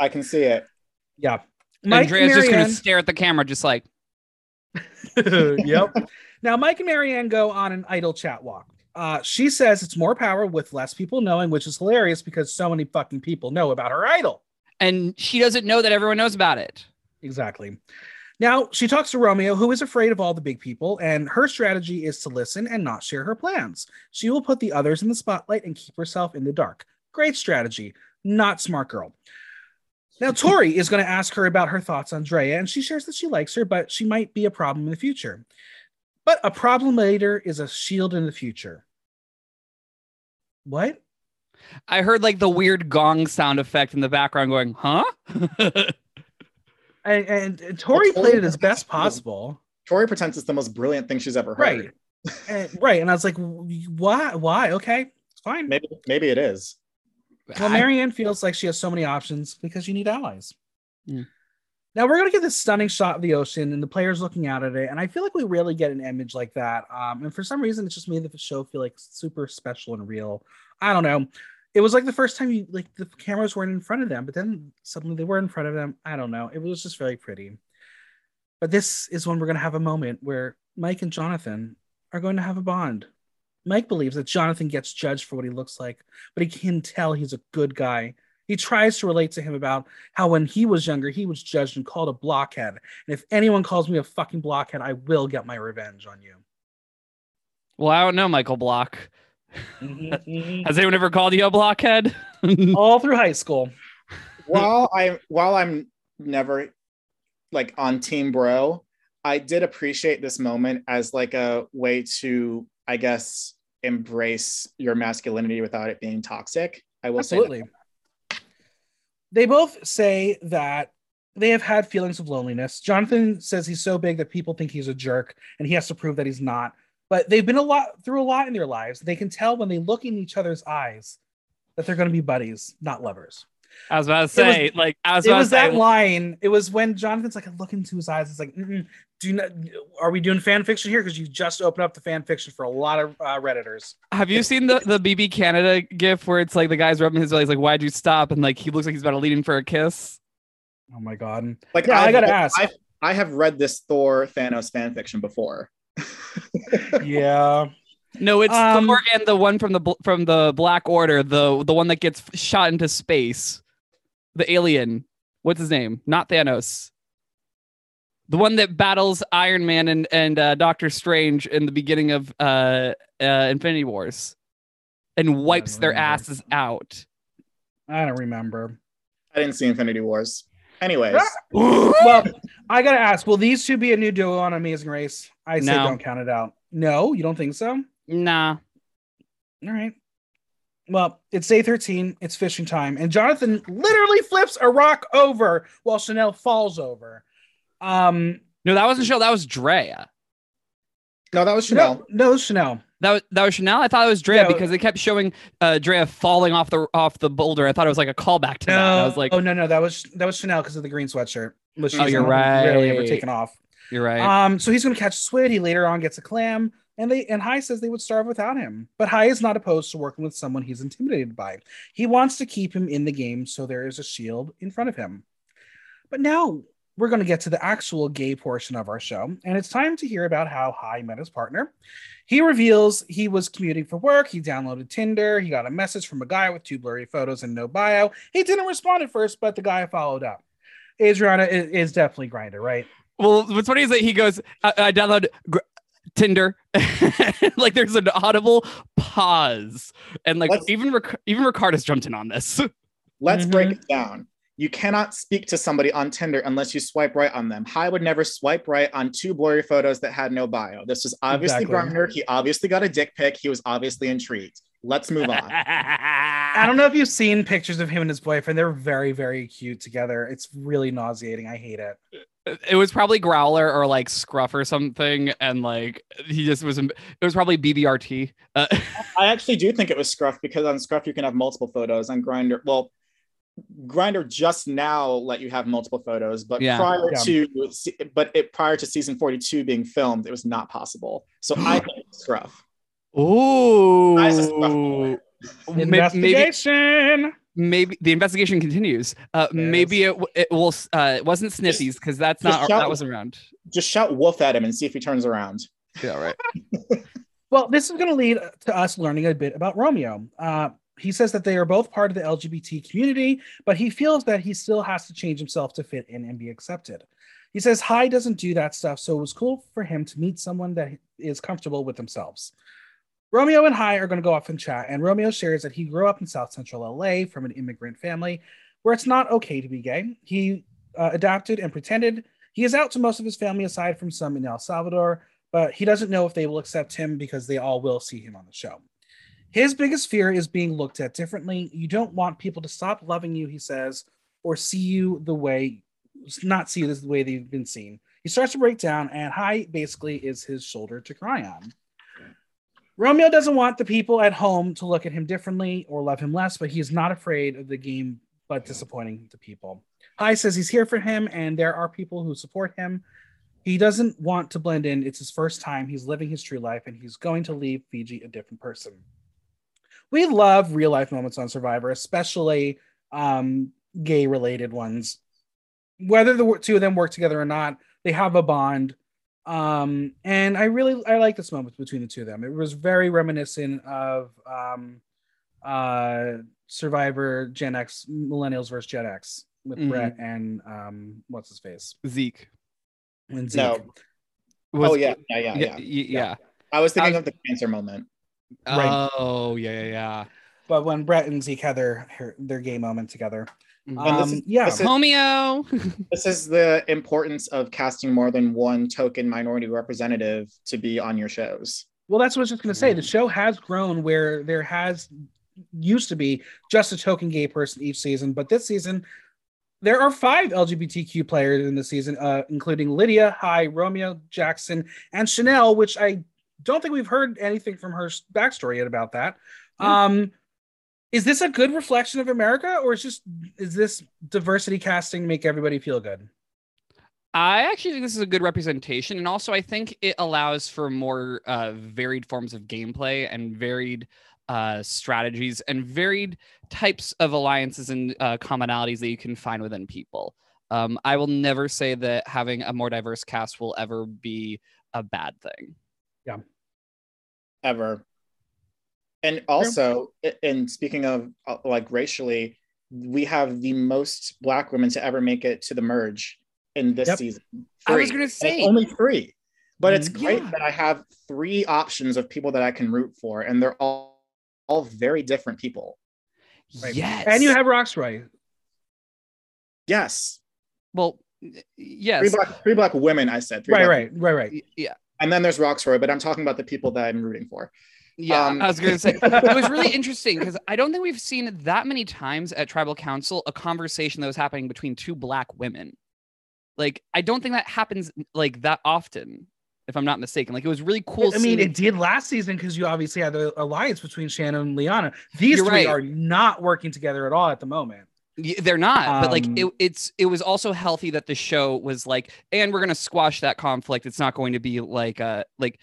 I can see it. Yeah. Andrea's just gonna stare at the camera, just like yep. Now, Mike and Maryanne go on an idle chat walk. Uh, she says it's more power with less people knowing, which is hilarious because so many fucking people know about her idol. and she doesn't know that everyone knows about it. Exactly. Now, she talks to Romeo, who is afraid of all the big people, and her strategy is to listen and not share her plans. She will put the others in the spotlight and keep herself in the dark. Great strategy. Not smart girl. Now, Tori is going to ask her about her thoughts on Drea, and she shares that she likes her, but she might be a problem in the future. But a problem later is a shield in the future. What? I heard like the weird gong sound effect in the background going, huh? And, and, and Tori Well, played it as best possible. Tori pretends it's the most brilliant thing she's ever heard. Right. And, right. And I was like, why? Why? Okay. Fine. Maybe maybe it is. Well, Maryanne feels like she has so many options because you need allies. Hmm. Now we're gonna get this stunning shot of the ocean and the players looking out at it, and I feel like we rarely get an image like that. Um, and for some reason, it's just made the show feel like super special and real. I don't know. It was like the first time you like the cameras weren't in front of them, but then suddenly they were in front of them. I don't know. It was just very pretty. But this is when we're gonna have a moment where Mike and Jonathan are going to have a bond. Mike believes that Jonathan gets judged for what he looks like, but he can tell he's a good guy. He tries to relate to him about how when he was younger, he was judged and called a blockhead. And if anyone calls me a fucking blockhead, I will get my revenge on you. well, I don't know, Michael Block. Mhm. Has anyone ever called you a blockhead? All through high school. while I while I'm never like on team bro, I did appreciate this moment as like a way to, I guess, embrace your masculinity without it being toxic. I will say. Absolutely. They both say that they have had feelings of loneliness. Jonathan says he's so big that people think he's a jerk and he has to prove that he's not. But they've been a lot through a lot in their lives. They can tell when they look in each other's eyes that they're going to be buddies, not lovers. I was about to was- say, like, I was it was to say, that line. It was when Jonathan's like, I look into his eyes. It's like, Mm-mm, do not? Are we doing fan fiction here? Because you just opened up the fan fiction for a lot of uh, redditors. have you seen the the BB Canada gif where it's like the guy's rubbing his belly, he's like, "Why'd you stop?" and like he looks like he's about to lead in for a kiss. Oh my god! Like Yeah, I I've- gotta ask. I've, I have read this Thor Thanos fan fiction before. yeah, No, it's Um, Thor and the one from the from the Black Order, the the one that gets shot into space, the alien. What's his name? Not Thanos. The one that battles Iron Man and and uh, Doctor Strange in the beginning of uh, uh, Infinity Wars, and wipes their asses out. I don't remember. I didn't see Infinity Wars. Anyways, well, I gotta ask: Will these two be a new duo on Amazing Race? I say No. don't count it out. No, you don't think so? Nah. All right. Well, it's day 13. It's fishing time. And Jonathan literally flips a rock over while Chanel falls over. Um, No, that wasn't Chanel. That was Drea. no, that was Chanel. no, no, Chanel. That was that was Chanel. I thought it was Drea Yeah. because they kept showing uh, Drea falling off the off the boulder. I thought it was like a callback to that. I was like, oh no, no, that was that was Chanel because of the green sweatshirt, which Oh, you're right. rarely ever taken off. you're right. Um, so he's gonna catch squid. He later on gets a clam, and they and Hai says they would starve without him. But Hai is not opposed to working with someone he's intimidated by. He wants to keep him in the game, so there is a shield in front of him. But now we're going to get to the actual gay portion of our show, and it's time to hear about how Hai met his partner. He reveals he was commuting for work. He downloaded Tinder. He got a message from a guy with two blurry photos and no bio. He didn't respond at first, but the guy followed up. Adriana is, is definitely Grindr, right? Well, what's funny is that he goes, I, I download gr- Tinder. like there's an audible pause, and like Let's- even Ric- even Ricardo's jumped in on this. Let's break Mhm. it down. You cannot speak to somebody on Tinder unless you swipe right on them. Hai would never swipe right on two blurry photos that had no bio. This was obviously Exactly. Grindr. He obviously got a dick pic. He was obviously intrigued. Let's move on. I don't know if you've seen pictures of him and his boyfriend. They're very, very cute together. It's really nauseating. I hate it. it was probably Growler or like Scruff or something, and like he just was. It was probably BBRT. Uh, I actually do think it was Scruff because on Scruff you can have multiple photos. On Grindr, well, Grindr just now let you have multiple photos, but Yeah. prior Yeah. to but it prior to season 42 being filmed, it was not possible. So I think it's Scruff. Ooh. Nice as fuck. May- Maybe, Investigation. maybe the investigation continues. Uh, maybe it, it will. Uh, it wasn't Sniffies because that's not shout- that wasn't around. Just shout wolf at him and see if he turns around. Yeah, right. Well, this is going to lead to us learning a bit about Romeo. Uh, he says that they are both part of the LGBT community, but he feels that he still has to change himself to fit in and be accepted. He says Hai doesn't do that stuff, so it was cool for him to meet someone that is comfortable with themselves. Romeo and Hai are going to go off and chat, and Romeo shares that he grew up in South Central LA from an immigrant family where it's not okay to be gay. He uh, adapted and pretended. He is out to most of his family aside from some in El Salvador, but he doesn't know if they will accept him because they all will see him on the show. His biggest fear is being looked at differently. You don't want people to stop loving you, he says, or see you the way, not see you the way they've been seen. He starts to break down, and Hai basically is his shoulder to cry on. Romeo doesn't want the people at home to look at him differently or love him less, but he is not afraid of the game, but disappointing the people. Hai says he's here for him, and there are people who support him. He doesn't want to blend in. It's his first time. He's living his true life, and he's going to leave Fiji a different person. We love real life moments on Survivor, especially um, gay related ones. Whether the two of them work together or not, they have a bond. Um, and I really I like this moment between the two of them. It was very reminiscent of um, uh, Survivor Gen X, Millennials versus Gen X with Mhm. Brett and um, what's his face? Zeke. And Zeke. No. Was- oh yeah, yeah, yeah, yeah, yeah. y- yeah. I was thinking I- of the cancer moment. Right. Oh, yeah, yeah, yeah. But when Brett and Zeke had their their, their gay moment together, Mhm. And this um, is- yeah, this is- Homeo. This is the importance of casting more than one token minority representative to be on your shows. Well, that's what I was just going to say. The show has grown where there has used to be just a token gay person each season, but this season there are five LGBTQ players in the season, uh, including Lydia, Hai, Romeo, Jackson, and Chanel, which I don't think we've heard anything from her backstory yet about that. Um, is this a good reflection of America, or is just is this diversity casting make everybody feel good? I actually think this is a good representation, and also I think it allows for more uh, varied forms of gameplay and varied uh, strategies and varied types of alliances and uh, commonalities that you can find within people. Um, I will never say that having a more diverse cast will ever be a bad thing. Ever. And also, a- and speaking of uh, like racially, we have the most black women to ever make it to the merge in this Yep. season. I was gonna And say- only three, but it's Mm, great yeah. that I have three options of people that I can root for, and they're all all very different people. Right. Yes, And you have Rocksroy. Yes, well, y- yes, three black three black women. I said three Right, black- right, right, right. Yeah. And then there's Rocksroy, but I'm talking about the people that I'm rooting for. Yeah, Um, I was gonna say it was really interesting because I don't think we've seen that many times at tribal council a conversation that was happening between two black women. Like, I don't think that happens like that often, if I'm not mistaken. Like, it was really cool. I mean, it did last season because you obviously had the alliance between Shannon and Liana. These You're three right. are not working together at all at the moment. They're not, but like Um, it, it's it was also healthy that the show was like, and we're gonna squash that conflict. It's not going to be like uh like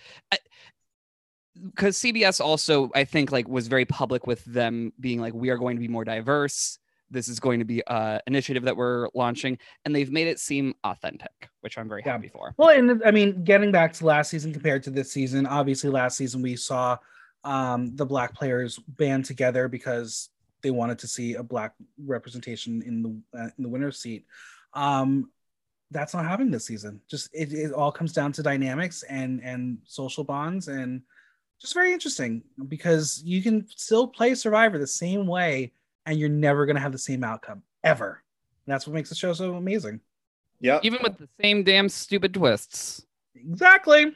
because CBS also I think like was very public with them being like we are going to be more diverse. this is going to be a initiative that we're launching, and they've made it seem authentic, which I'm very Yeah. happy for. Well, and I mean, getting back to last season compared to this season, obviously last season we saw um, the black players band together because they wanted to see a black representation in the uh, in the winner's seat. Um, that's not happening this season. Just it, it all comes down to dynamics and and social bonds and just very interesting because you can still play Survivor the same way and you're never going to have the same outcome ever. And that's what makes the show so amazing. Yeah. Even with the same damn stupid twists. Exactly.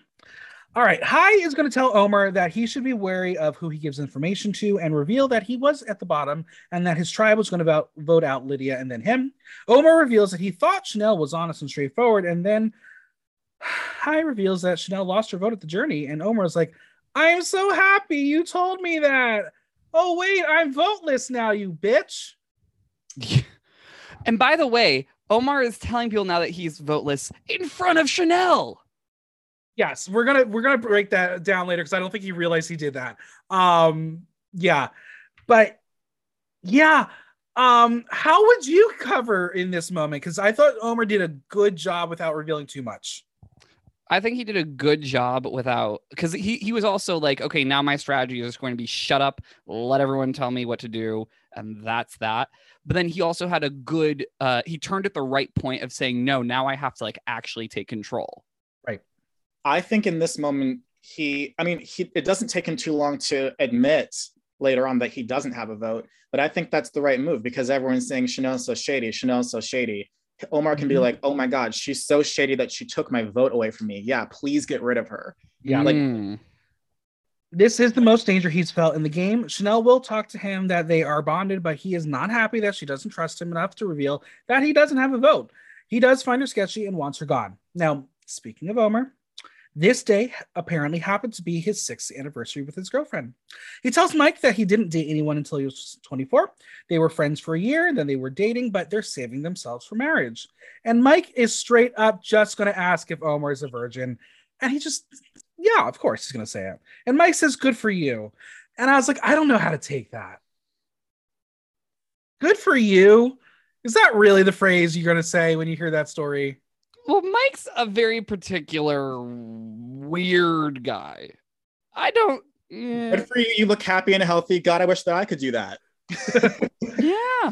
All right. Hai is going to tell Omar that he should be wary of who he gives information to and reveal that he was at the bottom and that his tribe was going to vote, out Lydia and then him. Omar reveals that he thought Chanel was honest and straightforward. And then Hai reveals that Chanel lost her vote at the journey. And Omar is like, I am so happy you told me that. Oh, wait, I'm voteless now, you bitch. and by the way, Omar is telling people now that he's voteless in front of Chanel. Yes, we're gonna we're gonna break that down later because I don't think he realized he did that. Um, yeah, but yeah, um, how would you cover in this moment? Because I thought Omar did a good job without revealing too much. I think he did a good job without because he he was also like, okay, now my strategy is going to be shut up, let everyone tell me what to do, and that's that. But then he also had a good uh he turned at the right point of saying, no, now I have to like actually take control. I think in this moment, he, I mean, he, it doesn't take him too long to admit later on that he doesn't have a vote, but I think that's the right move because everyone's saying Chanel's so shady, Chanel's so shady. Omar can be Mhm. like, oh my God, she's so shady that she took my vote away from me. Yeah, please get rid of her. Yeah, like Mm. this is the most danger he's felt in the game. Chanel will talk to him that they are bonded, but he is not happy that she doesn't trust him enough to reveal that he doesn't have a vote. He does find her sketchy and wants her gone. Now, speaking of Omar, this day apparently happened to be his sixth anniversary with his girlfriend. He tells Mike that he didn't date anyone until he was 24. They were friends for a year, then they were dating, but they're saving themselves for marriage. And Mike is straight up just going to ask if Omar is a virgin. And he just, yeah, of course he's going to say it. And Mike says, good for you. And I was like, I don't know how to take that. Good for you. Is that really the phrase you're going to say when you hear that story? Well, Mike's a very particular weird guy. I don't mm, Good for you. You look happy and healthy. God, I wish that I could do that. yeah.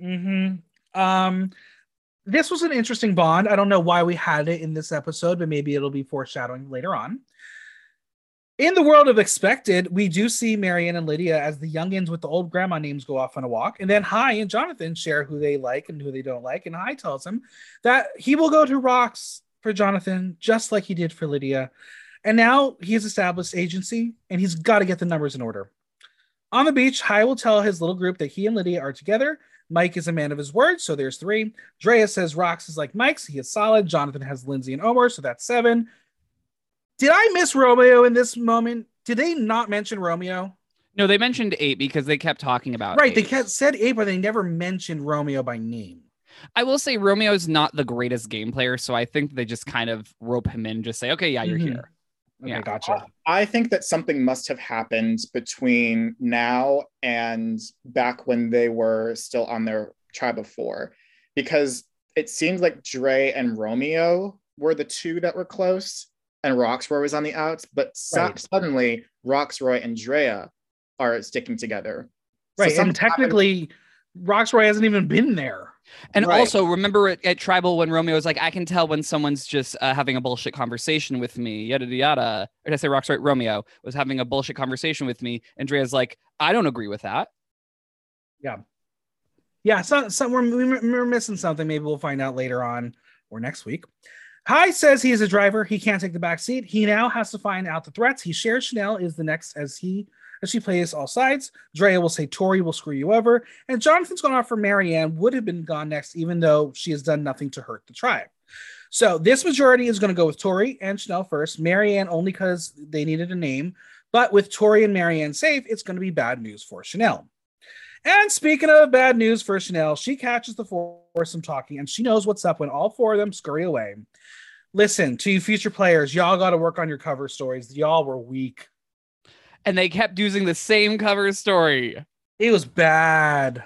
Mm-hmm. Um, this was an interesting bond. I don't know why we had it in this episode, but maybe it'll be foreshadowing later on. In the world of expected, we do see Maryanne and Lydia as the youngins with the old grandma names go off on a walk, and then Hai and Jonathan share who they like and who they don't like. And Hai tells him that he will go to rocks for Jonathan, just like he did for Lydia. And now he has established agency, and he's got to get the numbers in order. On the beach, Hai will tell his little group that he and Lydia are together. Mike is a man of his word, so there's three. Drea says Rox is like Mike's, he is solid. Jonathan has Lindsay and Omar, so that's seven. Did I miss Romeo in this moment? Did they not mention Romeo? No, they mentioned ape because they kept talking about right, they kept, said ape, but they never mentioned Romeo by name. I will say Romeo's not the greatest game player, so I think they just kind of rope him in, just say, okay, yeah, you're Mhm. here. Okay, Yeah. gotcha. I think that something must have happened between now and back when they were still on their tribe of four, because it seemed like Dre and Romeo were the two that were close, and Rocksroy was on the outs. But so- Right. suddenly, Rocksroy and Drea are sticking together. So Right, and something happened- technically, Rocksroy hasn't even been there. And Right. also remember at, at Tribal when Romeo was like, I can tell when someone's just uh, having a bullshit conversation with me, yada yada yada. Or did I say Rocksroy? Romeo was having a bullshit conversation with me. And Andrea's like, I don't agree with that. Yeah, so, so we're, we're missing something. Maybe we'll find out later on or next week. Hai says he is a driver. He can't take the back seat. He now has to find out the threats. He shares Chanel is the next as he as she plays all sides. Drea will say Tori will screw you over, and Jonathan's gone off for Maryanne. Would have been gone next, even though she has done nothing to hurt the tribe. So this majority is going to go with Tori and Chanel first. Maryanne only because they needed a name, but with Tori and Maryanne safe, it's going to be bad news for Chanel. And speaking of bad news for Chanel, she catches the foursome talking and she knows what's up when all four of them scurry away. Listen, to you future players, y'all got to work on your cover stories. Y'all were weak. And they kept using the same cover story. It was bad.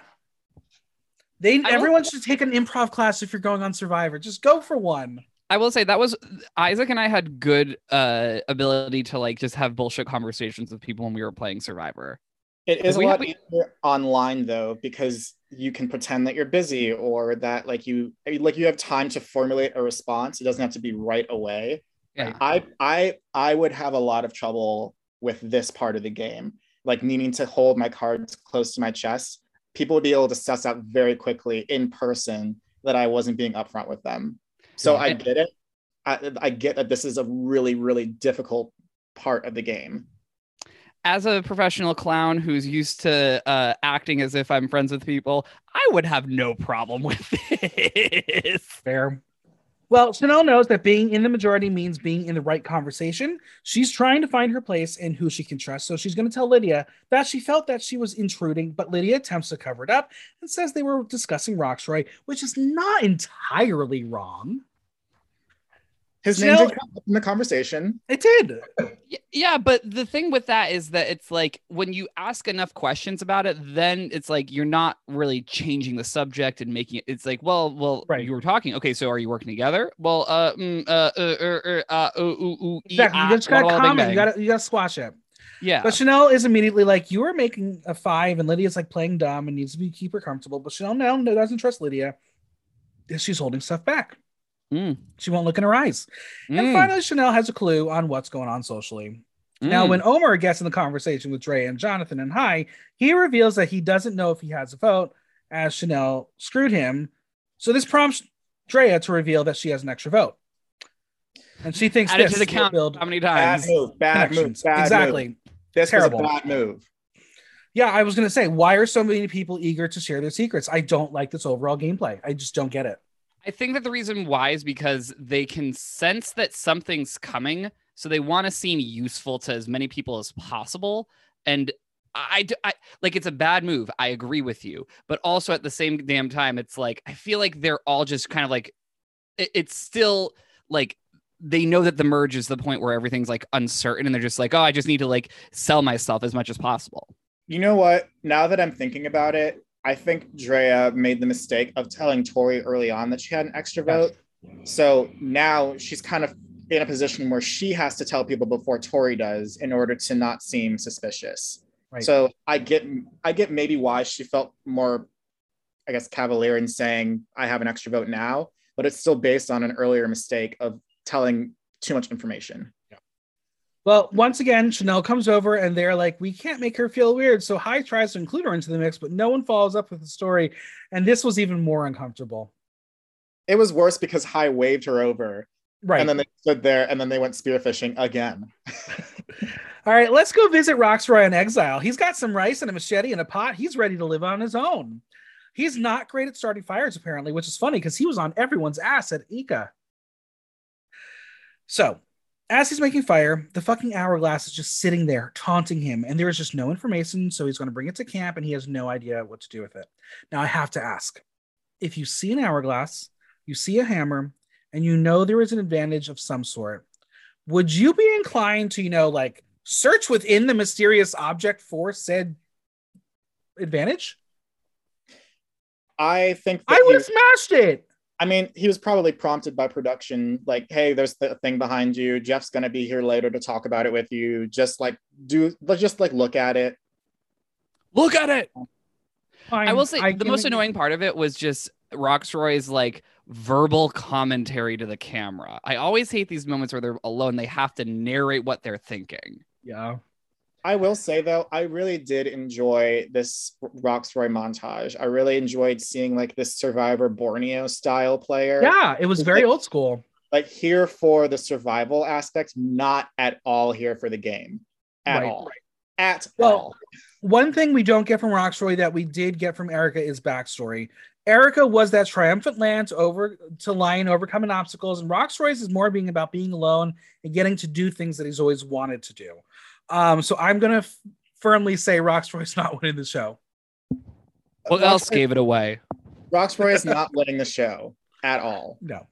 They everyone should take an improv class if you're going on Survivor. Just go for one. I will say that was Isaac and I had good uh ability to like just have bullshit conversations with people when we were playing Survivor. It is a lot we- easier online though because you can pretend that you're busy or that like you like you have time to formulate a response. It doesn't have to be right away. Yeah. I I I would have a lot of trouble with this part of the game, like needing to hold my cards close to my chest. People would be able to suss out very quickly in person that I wasn't being upfront with them. So I get it. I, I get that this is a really really difficult part of the game. As a professional clown who's used to uh acting as if I'm friends with people, I would have no problem with this. Fair. Well, Chanel knows that being in the majority means being in the right conversation. She's trying to find her place and who she can trust. So she's going to tell Lydia that she felt that she was intruding, but Lydia attempts to cover it up and says they were discussing Rocksroy, which is not entirely wrong. His Snell- name did come up in the conversation. It did. Yeah, but the thing with that is that it's like when you ask enough questions about it, then it's like you're not really changing the subject and making it. It's like, well, well, Right. you were talking. Okay, so are you working together? Well, uh, mm, uh, uh, uh, uh, uh, ooh, ooh, ooh, Exactly. ah, You just got to walla, walla, bing, comment. You got to you got to squash it. yeah. But Chanel is immediately like, "You are making a five, and Lydia's like playing dumb and needs to be keep her comfortable." But Chanel now doesn't trust Lydia. She's holding stuff back. Mm, She won't look in her eyes. And mm, finally, Chanel has a clue on what's going on socially. Now, mm. when Omar gets in the conversation with Dre and Jonathan and Hai, he reveals that he doesn't know if he has a vote, as Chanel screwed him. So this prompts Drea to reveal that she has an extra vote, and she thinks add it this to the count build how many times. Bad times? move. Bad move. Bad exactly. Move. This Terrible. was a bad move. Yeah, I was gonna say, why are so many people eager to share their secrets? I don't like this overall gameplay. I just don't get it. I think that the reason why is because they can sense that something's coming, so they want to seem useful to as many people as possible. And I, I, like it's a bad move. I agree with you, but also at the same damn time, it's like I feel like they're all just kind of like it- it's still like they know that the merge is the point where everything's like uncertain, and they're just like, oh, I just need to like sell myself as much as possible. You know what? Now that I'm thinking about it, I think Drea made the mistake of telling Tori early on that she had an extra vote. So now she's kind of in a position where she has to tell people before Tori does in order to not seem suspicious. Right. So I get I get maybe why she felt more, I guess, cavalier in saying I have an extra vote now, but it's still based on an earlier mistake of telling too much information. Well, once again, Chanel comes over and they're like, we can't make her feel weird. So Hai tries to include her into the mix, but no one follows up with the story. And this was even more uncomfortable. It was worse because Hai waved her over Right. and then they stood there and then they went spearfishing again. All right, let's go visit Rocksroy in exile. He's got some rice and a machete and a pot. He's ready to live on his own. He's not great at starting fires, apparently, which is funny because he was on everyone's ass at Ika. So, as he's making fire, the fucking hourglass is just sitting there taunting him, and there is just no information. So, he's going to bring it to camp and he has no idea what to do with it. Now, I have to ask if you see an hourglass, you see a hammer, and you know there is an advantage of some sort, would you be inclined to, you know, like search within the mysterious object for said advantage? I think I would have smashed it. I mean, he was probably prompted by production, like, hey, there's the thing behind you. Jeff's gonna be here later to talk about it with you. Just like do let's just like look at it. Look at it. Fine, I will say the can- most annoying part of it was just Rocksroy's like verbal commentary to the camera. I always hate these moments where they're alone. They have to narrate what they're thinking. Yeah. I will say though, I really did enjoy this Rocksroy montage. I really enjoyed seeing like this Survivor Borneo style player. Yeah, it was very like- old school. Like here for the survival aspect, not at all here for the game. At Right, all. At Well, all. One thing we don't get from Rocksroy that we did get from Erika is backstory. Erika was that triumphant lance over to Lion overcoming obstacles, and Rocksroy's is more being about being alone and getting to do things that he's always wanted to do. Um, so I'm gonna f- firmly say Rocksroy's not winning the show. What else gave it away? Rocksroy is not winning the show at all. No.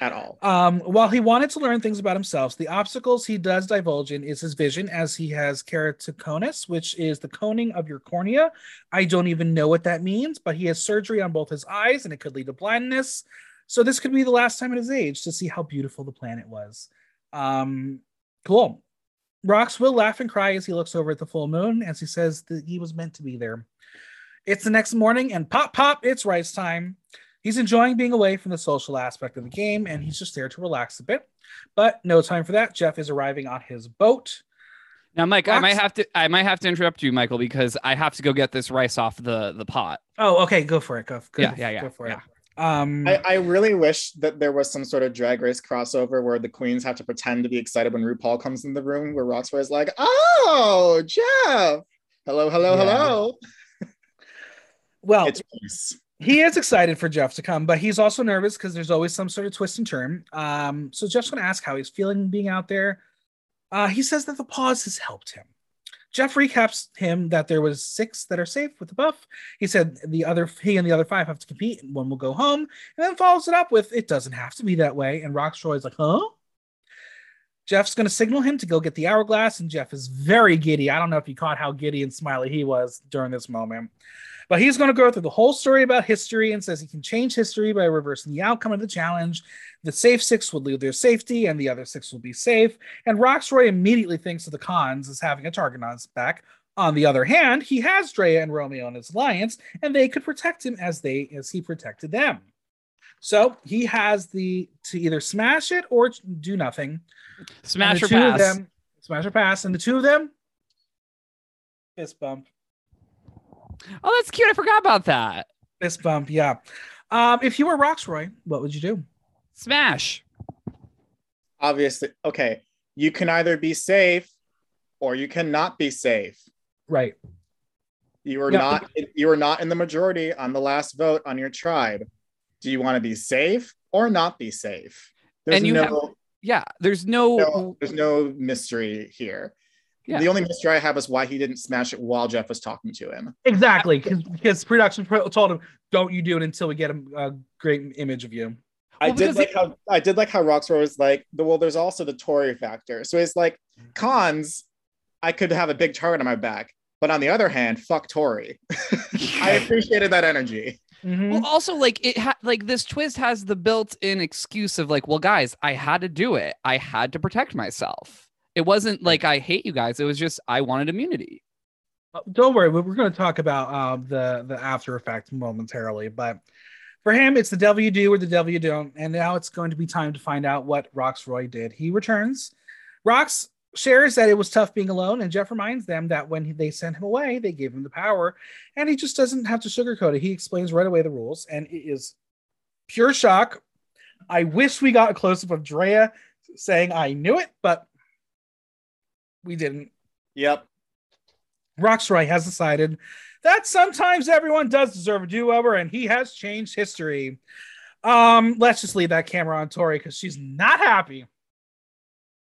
at all. Um, while he wanted to learn things about himself, the obstacles he does divulge in is his vision, as he has keratoconus, which is the coning of your cornea. I don't even know what that means, but he has surgery on both his eyes, and it could lead to blindness. So this could be the last time at his age to see how beautiful the planet was. Um, cool. Rox will laugh and cry as he looks over at the full moon, as he says that he was meant to be there. It's the next morning, and pop, pop, it's rice time. He's enjoying being away from the social aspect of the game, and he's just there to relax a bit. But no time for that. Jeff is arriving on his boat. Now, Mike, I might have to I might have to interrupt you, Michael, because I have to go get this rice off the the pot. Oh, okay, go for it. Go, go Yeah, yeah, yeah, Go for yeah. it. Um, I, I really wish that there was some sort of drag race crossover where the queens have to pretend to be excited when RuPaul comes in the room, where Rocksroy is like, "Oh, Jeff, hello, hello, Yeah. hello." well, he is excited for Jeff to come, but he's also nervous because there's always some sort of twist and turn. Um, so Jeff's going to ask how he's feeling being out there. Uh, he says that the pause has helped him. Jeff recaps him that there was six that are safe with the buff. He said the other he and the other five have to compete, and one will go home, and then follows it up with "It doesn't have to be that way." And Rocksroy's like, "Huh?" Jeff's to signal him to go get the hourglass, and Jeff is very giddy. I don't know if you caught how giddy and smiley he was during this moment. But he's going to go through the whole story about history and says he can change history by reversing the outcome of the challenge. The safe six will lose their safety, and the other six will be safe. And Rocksroy immediately thinks of the cons as having a target on his back. On the other hand, he has Drea and Romeo in his alliance, and they could protect him as they as he protected them. So he has the to either smash it or do nothing. Smash or the two of pass. them, smash or pass, and the two of them, fist bump. Oh, that's cute. I forgot about that. Fist bump, yeah. Um, if you were Rocksroy, what would you do? Smash. Obviously, okay. You can either be safe or you cannot be safe. Right. You are Yeah. not you are not in the majority on the last vote on your tribe. Do you want to be safe or not be safe? There's And you no, have- Yeah, there's no, no there's no mystery here. Yeah. The only mystery I have is why he didn't smash it while Jeff was talking to him. Exactly, because production told him, "Don't you do it until we get a, a great image of you." I did because like how I did like how Rockstar was like, the, well, there's also the Tori factor. So it's like cons, I could have a big target on my back. But on the other hand, fuck Tori. I appreciated that energy. Mhm. Well, also like it ha- like this twist has the built-in excuse of like, well, guys, I had to do it. I had to protect myself. It wasn't like I hate you guys. It was just I wanted immunity. Uh, Don't worry, we- we're going to talk about um, the the after effect momentarily, but for him, it's the devil you do or the devil you don't, and now it's going to be time to find out what Rocksroy did. He returns. Rox shares that it was tough being alone, and Jeff reminds them that when they sent him away, they gave him the power, and he just doesn't have to sugarcoat it. He explains right away the rules, and it is pure shock. I wish we got a close up of Drea saying, "I knew it," but we didn't. Yep. Rocksroy has decided that sometimes everyone does deserve a do-over, and he has changed history. Um, let's just leave that camera on Tori because she's not happy.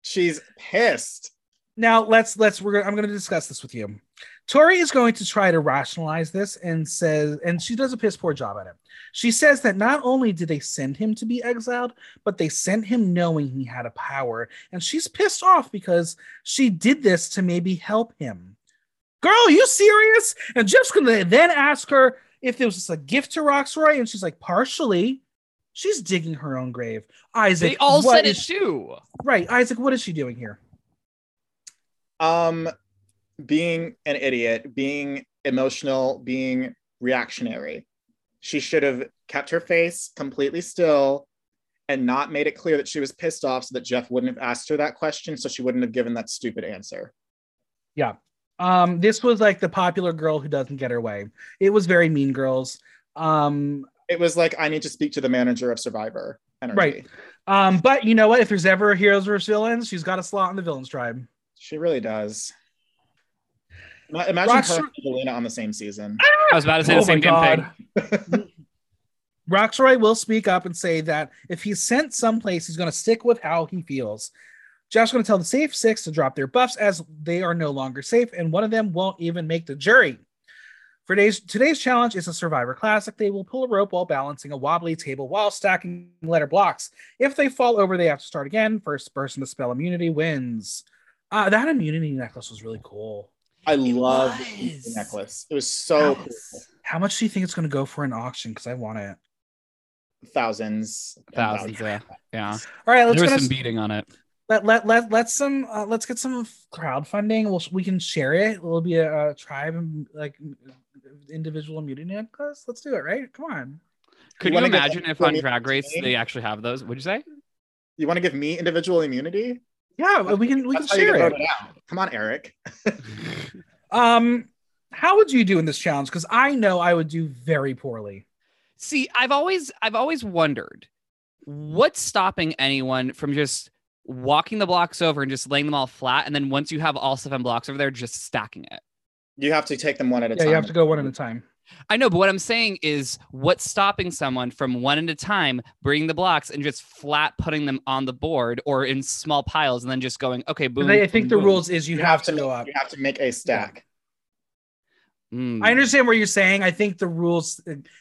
She's pissed. Now let's let's we're I'm going to discuss this with you. Tori is going to try to rationalize this and says, and she does a piss poor job at it. She says that not only did they send him to be exiled, but they sent him knowing he had a power, and she's pissed off because she did this to maybe help him. Girl, are you serious? And Jeff's gonna then ask her if it was just a gift to Rocksroy, and she's like, partially. She's digging her own grave. Isaac, They all what said it is- too. right. Isaac, what is she doing here? Um, being an idiot, being emotional, being reactionary. She should have kept her face completely still and not made it clear that she was pissed off so that Jeff wouldn't have asked her that question, so she wouldn't have given that stupid answer. Yeah. Um, this was like the popular girl who doesn't get her way. It was very mean girls. Um, It was like, I need to speak to the manager of Survivor energy. Right. um, but you know what? If there's ever a heroes versus villains, she's got a slot in the villains tribe. She really does. Ima- Imagine Rox- her and Evelina on the same season. I was about to say Oh the same my damn thing. Rocksroy will speak up and say that if he's sent someplace, he's going to stick with how he feels. Jeff's going to tell the safe six to drop their buffs as they are no longer safe, and one of them won't even make the jury. For today's, today's challenge is a Survivor Classic. They will pull a rope while balancing a wobbly table while stacking letter blocks. If they fall over, they have to start again. First person to spell immunity wins. Uh, that immunity necklace was really cool. I It love the necklace. It was so cool. How much do you think it's going to go for an auction? Because I want it. thousands, Thousands, yeah. Yeah. All right, let's There was gonna, some beating on it. let let let let's some uh, let's get some crowdfunding. We'll we can share it. It'll be a, a tribe and like individual immunity necklace. Let's do it. Right? Come on. Could you, wanna imagine if on Drag Race they actually have those? Would you say? You want to give me individual immunity? Yeah, we can we can That's how you share get it. Come on, Eric. Um, how would you do in this challenge? Because I know I would do very poorly. See, I've always I've always wondered what's stopping anyone from just walking the blocks over and just laying them all flat, and then once you have all seven blocks over there, just stacking it. You have to take them one at a Yeah, time. you have to go one at a time. I know, but what I'm saying is what's stopping someone from one at a time bringing the blocks and just flat putting them on the board or in small piles and then just going, okay, boom. I think the rules is you, You have, to make, go up. You have to make a stack. Mm. I understand what you're saying. I think the rules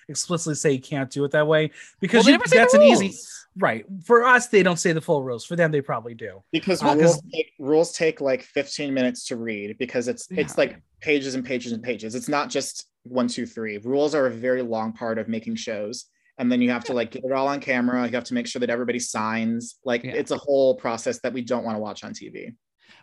explicitly say you can't do it that way because they you, never say the that's an easy right. For us, they don't say the full rules. For them, they probably do. Because Uh, 'cause- rules take, rules take like 15 minutes to read because it's it's Yeah. like pages and pages and pages. It's not just one, two, three. Rules are a very long part of making shows. And then you have to like get it all on camera. You have to make sure that everybody signs. Like Yeah. it's a whole process that we don't want to watch on TV.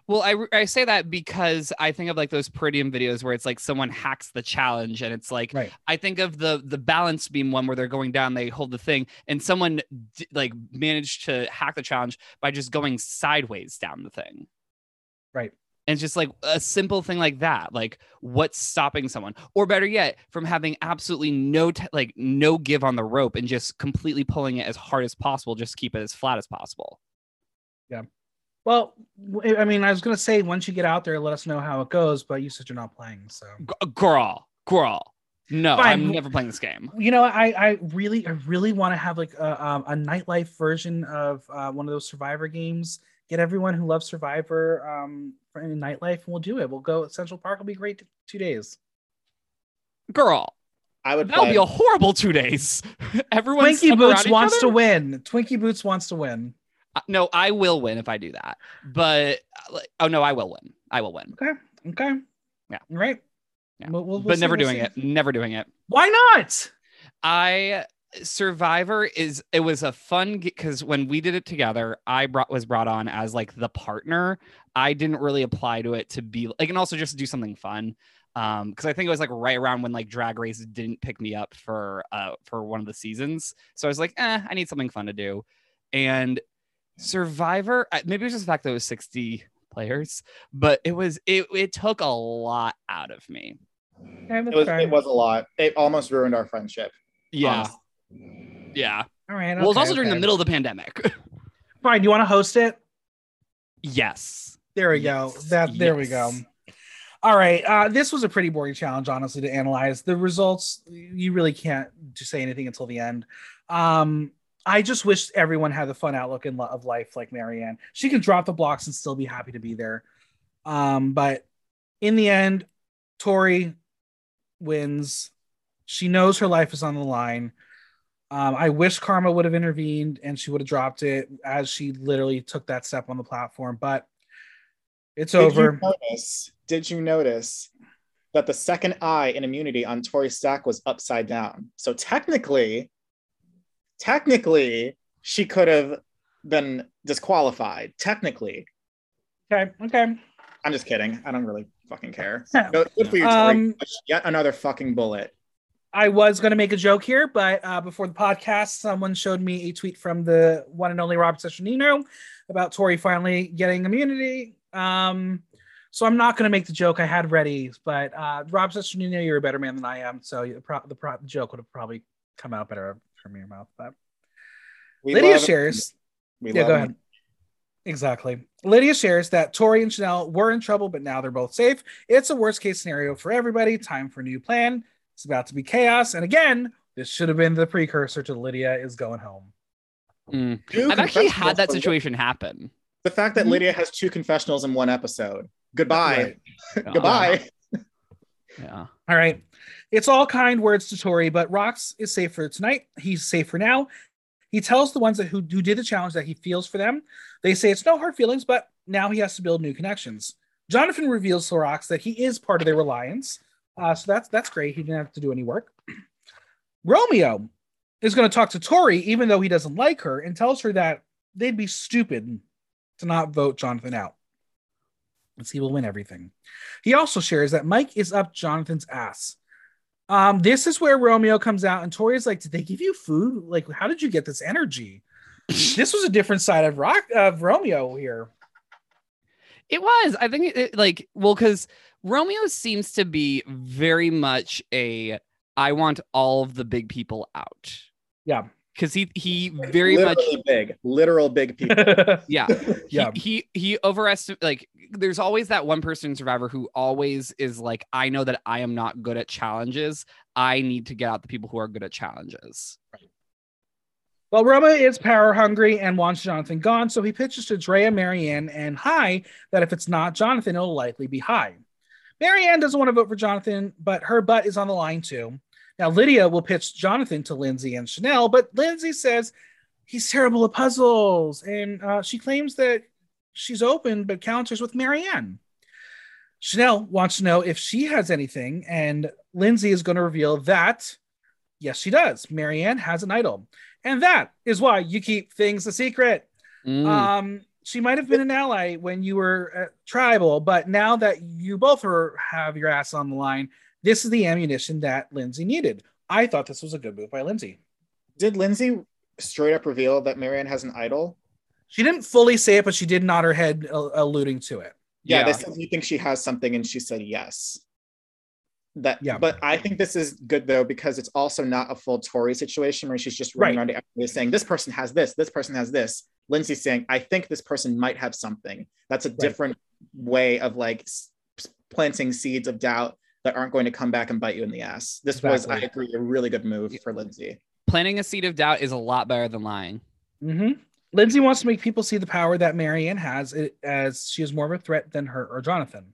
Well, I, I say that because I think of like those Peridium videos where it's like someone hacks the challenge and it's like Right. I think of the the balance beam one where they're going down, they hold the thing, and someone d- like managed to hack the challenge by just going sideways down the thing. Right. And it's just like a simple thing like that. Like, what's stopping someone, or better yet, from having absolutely no t- like no give on the rope and just completely pulling it as hard as possible, just keep it as flat as possible. Yeah. Well, I mean, I was gonna say once you get out there, let us know how it goes. But you said you're not playing, so girl, girl, no, Fine. I'm never playing this game. you know, I I really I really want to have like a um, a nightlife version of uh, one of those Survivor games. Get everyone who loves Survivor um for in nightlife, and we'll do it. We'll go. Central Park will be great. t- Two days. Girl, I would That'll play. be a horrible two days. Everyone Twinkie Boots wants to win. Twinkie Boots wants to win. Uh, No, I will win if I do that. But uh, like, oh no, I will win. I will win. Okay. Okay. Yeah. Right. Yeah. We'll- we'll- we'll but see, never we'll doing see. it. Never doing it. Why not? I Survivor is it was a fun because when we did it together, I brought was brought on as like the partner. I didn't really apply to it to be like and also just do something fun. Um, because I think it was like right around when like Drag Race didn't pick me up for uh for one of the seasons. So I was like, eh, I need something fun to do. And Survivor, maybe it was just the fact that it was 60 players, but it was it it took a lot out of me. It was, it was a lot. It almost ruined our friendship. Yeah, honestly. Yeah. All right. Well, it was okay, also during the middle of the pandemic. Fine. Do you want to host it? yes. There we go. That there we go. All right. Uh, this was a pretty boring challenge, honestly, to analyze. The results, you really can't just say anything until the end. Um, I just wish everyone had the fun outlook in lo- of life like Maryanne. She can drop the blocks and still be happy to be there. Um, but in the end, Tori wins. She knows her life is on the line. Um, I wish Karma would have intervened and she would have dropped it as she literally took that step on the platform, but it's Did over. you notice? Did you notice that the second eye in immunity on Tori Stack was upside down? So technically, technically, she could have been disqualified. Technically, Okay. Okay. I'm just kidding. I don't really fucking care. No, good for you, Tori. Um, Yet another fucking bullet. I was going to make a joke here, but uh, before the podcast, someone showed me a tweet from the one and only Robert Cesternino about Tori finally getting immunity. Um, so I'm not going to make the joke I had ready, but uh, Rob Cesternino, you're a better man than I am, so the, pro- the, pro- the joke would have probably come out better from your mouth. But We Lydia shares. Yeah, go him. ahead. Exactly. Lydia shares that Tori and Chanel were in trouble, but now they're both safe. It's a worst case scenario for everybody. Time for a new plan. It's about to be chaos. And again, this should have been the precursor to Lydia is going home. Mm. I've actually had that situation happen. The fact that Mhm. Lydia has two confessionals in one episode. Goodbye. Right. Goodbye. Yeah. All right. It's all kind words to Tori, but Rox is safe for tonight. He's safe for now. He tells the ones that who, who did the challenge that he feels for them. They say it's no hard feelings, but now he has to build new connections. Jonathan reveals to Rox that he is part of their alliance. Uh, so that's that's great. He didn't have to do any work. Romeo is going to talk to Tori, even though he doesn't like her, and tells her that they'd be stupid to not vote Jonathan out. He will win everything. He also shares that Mike is up Jonathan's ass. Um, this is where Romeo comes out, and Tori is like, "Did they give you food? Like, how did you get this energy?" this was a different side of rock of Romeo here. It was. I think it, it like well, because Romeo seems to be very much a I want all of the big people out. Yeah. Because he he very Literally much big, literal big people. yeah yeah. he he, he overestimate like there's always that one person in survivor who always is like i know that i am not good at challenges i need to get out the people who are good at challenges Well, Roma is power hungry and wants Jonathan gone, so he pitches to Drea, Maryanne, and Hai that if it's not Jonathan, it'll likely be Hai. Maryanne doesn't want to vote for Jonathan, but her butt is on the line too. Now, Lydia will pitch Jonathan to Lindsay and Chanel, but Lindsay says he's terrible at puzzles, and uh, she claims that she's open but counters with Maryanne. Chanel wants to know if she has anything, and Lindsay is going to reveal that yes, she does. Maryanne has an idol. And that is why you keep things a secret. Mm. Um, she might have been an ally when you were tribal, but now that you both are have your ass on the line, this is the ammunition that Lindsay needed. I thought this was a good move by Lindsay. Did Lindsay straight up reveal that Maryanne has an idol? She didn't fully say it, but she did nod her head, uh, alluding to it. Yeah, Yeah. they said you think she has something, and she said yes. That Yeah. but I think this is good though because it's also not a full Tori situation where she's just running Right. around to everybody saying this person has this, this person has this. Lindsay's saying I think this person might have something. That's a different way of like s- planting seeds of doubt that aren't going to come back and bite you in the ass. This was, I agree, a really good move for Lindsay. planting a seed of doubt is a lot better than lying hmm Lindsay wants to make people see the power that Maryanne has, as she is more of a threat than her or Jonathan.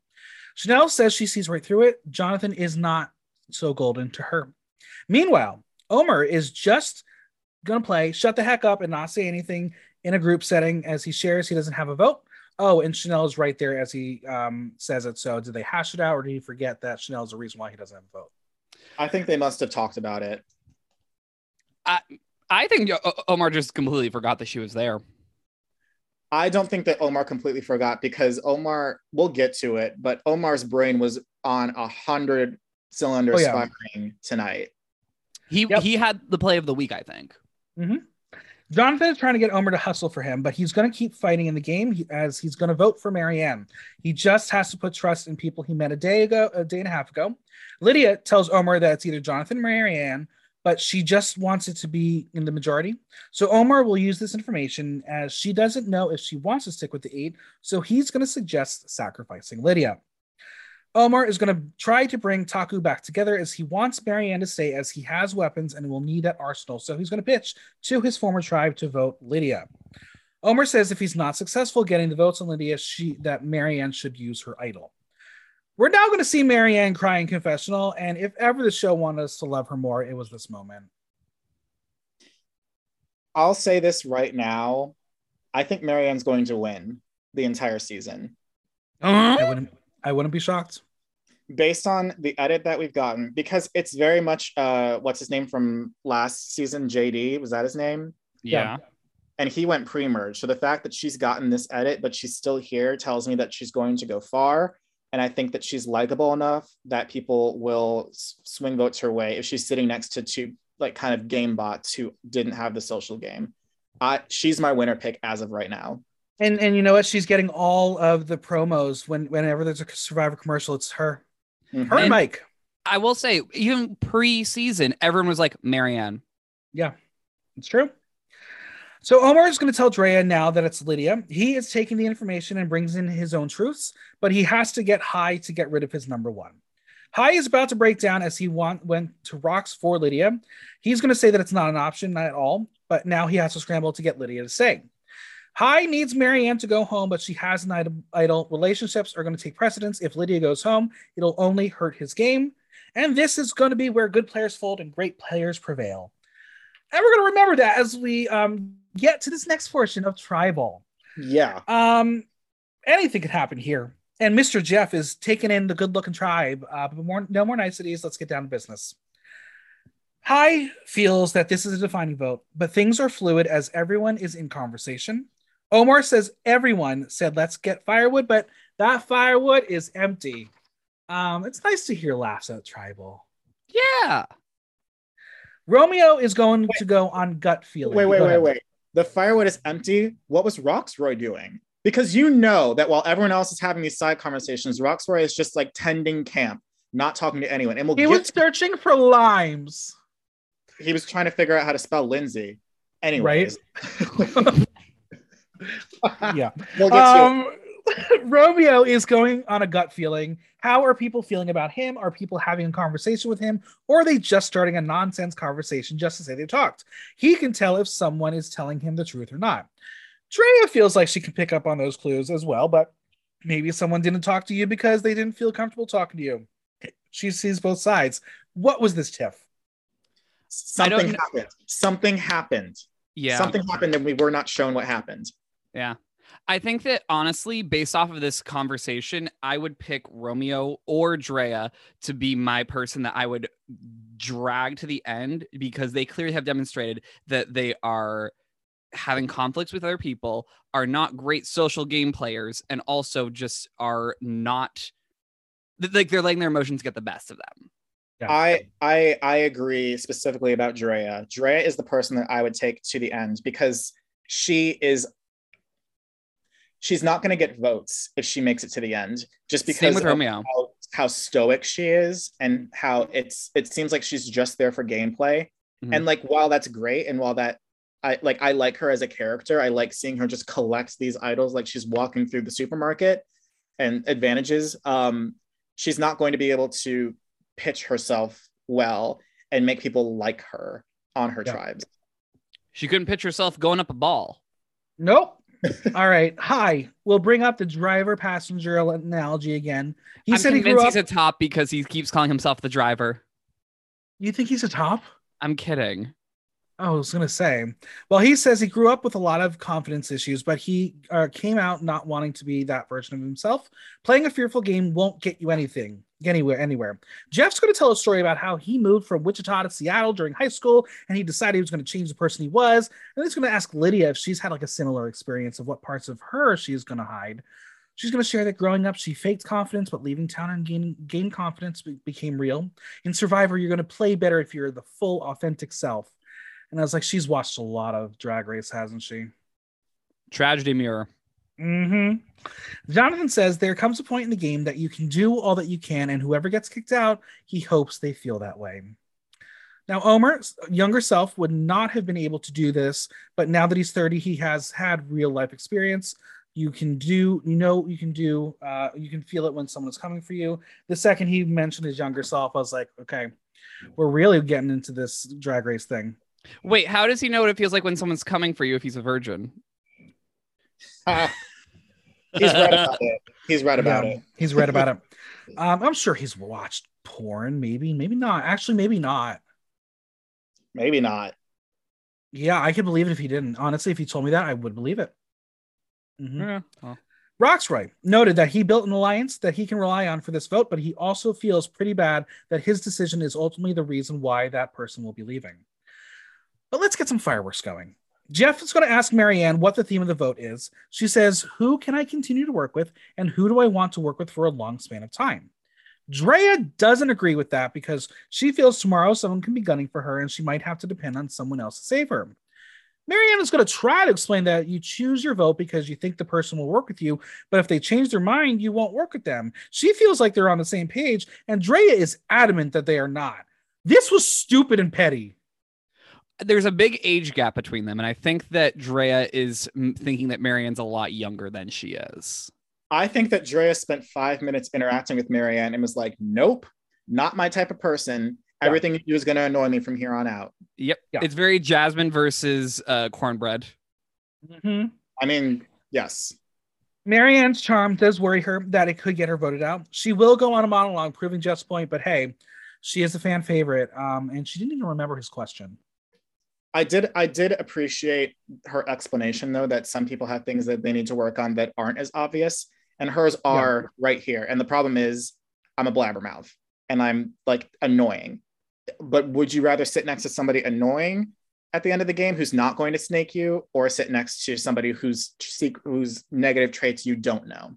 Chanel says she sees right through it. Jonathan is not so golden to her. Meanwhile, Omar is just going to play shut the heck up and not say anything in a group setting as he shares he doesn't have a vote. Oh, and Chanel is right there as he um, says it. So, did they hash it out or did he forget that Chanel is the reason why he doesn't have a vote? I think they must have talked about it. i I think O- O- omar just completely forgot that she was there I don't think that Omar completely forgot because Omar, we'll get to it, but Omar's brain was on a hundred cylinders Oh, yeah. firing tonight. he Yep. he had the play of the week i think mm-hmm. Jonathan is trying to get Omar to hustle for him, but he's going to keep fighting in the game as he's going to vote for Maryanne. He just has to put trust in people he met a day ago, a day and a half ago. Lydia tells Omar that it's either Jonathan or Maryanne, but she just wants it to be in the majority. So Omar will use this information as she doesn't know if she wants to stick with the eight. So he's going to suggest sacrificing Lydia. Omar is going to try to bring Taku back together as he wants Maryanne to stay as he has weapons and will need that arsenal. So he's going to pitch to his former tribe to vote Lydia. Omar says if he's not successful getting the votes on Lydia, she that Maryanne should use her idol. We're now going to see Maryanne cry in confessional, and if ever the show wanted us to love her more, it was this moment. I'll say this right now. I think Maryanne's going to win the entire season. I wouldn't. I wouldn't be shocked. Based on the edit that we've gotten, because it's very much uh what's his name from last season, JD, was that his name? yeah, And he went pre-merge. So the fact that she's gotten this edit, but she's still here tells me that she's going to go far. And I think that she's likable enough that people will swing votes her way if she's sitting next to two like kind of game bots who didn't have the social game. I she's my winner pick as of right now. And and you know what? She's getting all of the promos when whenever there's a Survivor commercial. It's her, Mhm. her and And- Mike. i will say even pre-season everyone was like maryanne Yeah, It's true. So Omar is going to tell Drea now that it's Lydia. He is taking the information and brings in his own truths, but he has to get Hai to get rid of his number one. Hai is about to break down as he want, went to rocks for Lydia. He's going to say that it's not an option not at all, but now he has to scramble to get Lydia to say. Hai needs Maryanne to go home, but she has an idol. Relationships are going to take precedence. If Lydia goes home, it'll only hurt his game. And this is going to be where good players fold and great players prevail. And we're going to remember that as we um, get to this next portion of Tribal. Yeah. Um, anything could happen here. And Mr. Jeff is taking in the good looking tribe. Uh, but more, no more niceties. Let's get down to business. Hai feels that this is a defining vote, but things are fluid as everyone is in conversation. Omar says everyone said let's get firewood, but that firewood is empty. Um, it's nice to hear laughs at tribal. Yeah. Romeo is going to go on gut feeling. Wait, wait, wait, wait. The firewood is empty. What was Rocksroy doing? Because you know that while everyone else is having these side conversations, Rocksroy is just like tending camp, not talking to anyone. And we'll He get was searching for limes. he was trying to figure out how to spell Lindsay. Anyways, Yeah. we'll get to it. Romeo is going on a gut feeling. How are people feeling about him? Are people having a conversation with him? Or are they just starting a nonsense conversation just to say they talked? He can tell if someone is telling him the truth or not. Drea feels like she can pick up on those clues as well, but maybe someone didn't talk to you because they didn't feel comfortable talking to you. She sees both sides. What was this tiff? Something happened. Something happened. Yeah. Something happened and we were not shown what happened. Yeah. I think that honestly, based off of this conversation, I would pick Romeo or Drea to be my person that I would drag to the end because they clearly have demonstrated that they are having conflicts with other people, are not great social game players, and also just are not like they're letting their emotions get the best of them. Yeah. I I I agree specifically about Drea. Drea is the person that I would take to the end because she is she's not going to get votes if she makes it to the end just because Same with of Romeo. how, how stoic she is and how it's it seems like she's just there for gameplay Mhm. and like while that's great and while that I like I like her as a character I like seeing her just collect these idols like she's walking through the supermarket and advantages um she's not going to be able to pitch herself well and make people like her on her Yeah. tribes She couldn't pitch herself going up a ball. Nope. All right. Hai. We'll bring up the driver passenger analogy again. He I'm said he grew up. he's a top because he keeps calling himself the driver. you think he's a top? I'm kidding. Oh, I was gonna say. Well, he says he grew up with a lot of confidence issues, but he uh, came out not wanting to be that version of himself. Playing a fearful game won't get you anything, anywhere, anywhere. Jeff's going to tell a story about how he moved from Wichita to Seattle during high school, and he decided he was going to change the person he was. And he's going to ask Lydia if she's had like a similar experience of what parts of her she's going to hide. She's going to share that growing up, she faked confidence, but leaving town and gaining gain confidence be- became real. In Survivor, you're going to play better if you're the full, authentic self. And I was like, she's watched a lot of Drag Race, hasn't she? Tragedy mirror. Mm-hmm. Jonathan says there comes a point in the game that you can do all that you can, and whoever gets kicked out, he hopes they feel that way. Now, Omar's younger self would not have been able to do this, but now that he's 30, he has had real life experience. You can do, you know, you can do, uh, you can feel it when someone is coming for you. The second he mentioned his younger self, I was like, okay, we're really getting into this drag race thing. Wait, how does he know what it feels like when someone's coming for you if he's a virgin? He's right about it he's right about Yeah, it He's read about it. Um, I'm sure he's watched porn, maybe, maybe not. Actually, maybe not. maybe not Yeah, I could believe it if he didn't. Honestly, if he told me that, I would believe it. Mhm. Yeah. well, Rocksroy noted that he built an alliance that he can rely on for this vote, but he also feels pretty bad that his decision is ultimately the reason why that person will be leaving. But let's get some fireworks going. Jeff is going to ask Maryanne what the theme of the vote is. She says, Who can I continue to work with, and who do I want to work with for a long span of time? Drea doesn't agree with that because she feels tomorrow someone can be gunning for her and she might have to depend on someone else to save her. Maryanne is going to try to explain that you choose your vote because you think the person will work with you, but if they change their mind, you won't work with them. She feels like they're on the same page, and Drea is adamant that they are not. This was stupid and petty. There's a big age gap between them, and I think that Drea is thinking that Maryanne's a lot younger than she is. I think that Drea spent five minutes interacting with Maryanne and was like, nope, not my type of person. Yeah. Everything you do is going to annoy me from here on out. Yep. Yeah. It's very Jasmine versus uh, cornbread. Mm-hmm. I mean, yes. Maryanne's charm does worry her that it could get her voted out. She will go on a monologue proving Jeff's point, but hey, she is a fan favorite. Um, and she didn't even remember his question. I did I did appreciate her explanation though that some people have things that they need to work on that aren't as obvious and hers are yeah. right here. And the problem is I'm a blabbermouth and I'm like annoying. But would you rather sit next to somebody annoying at the end of the game who's not going to snake you or sit next to somebody whose whose negative traits you don't know?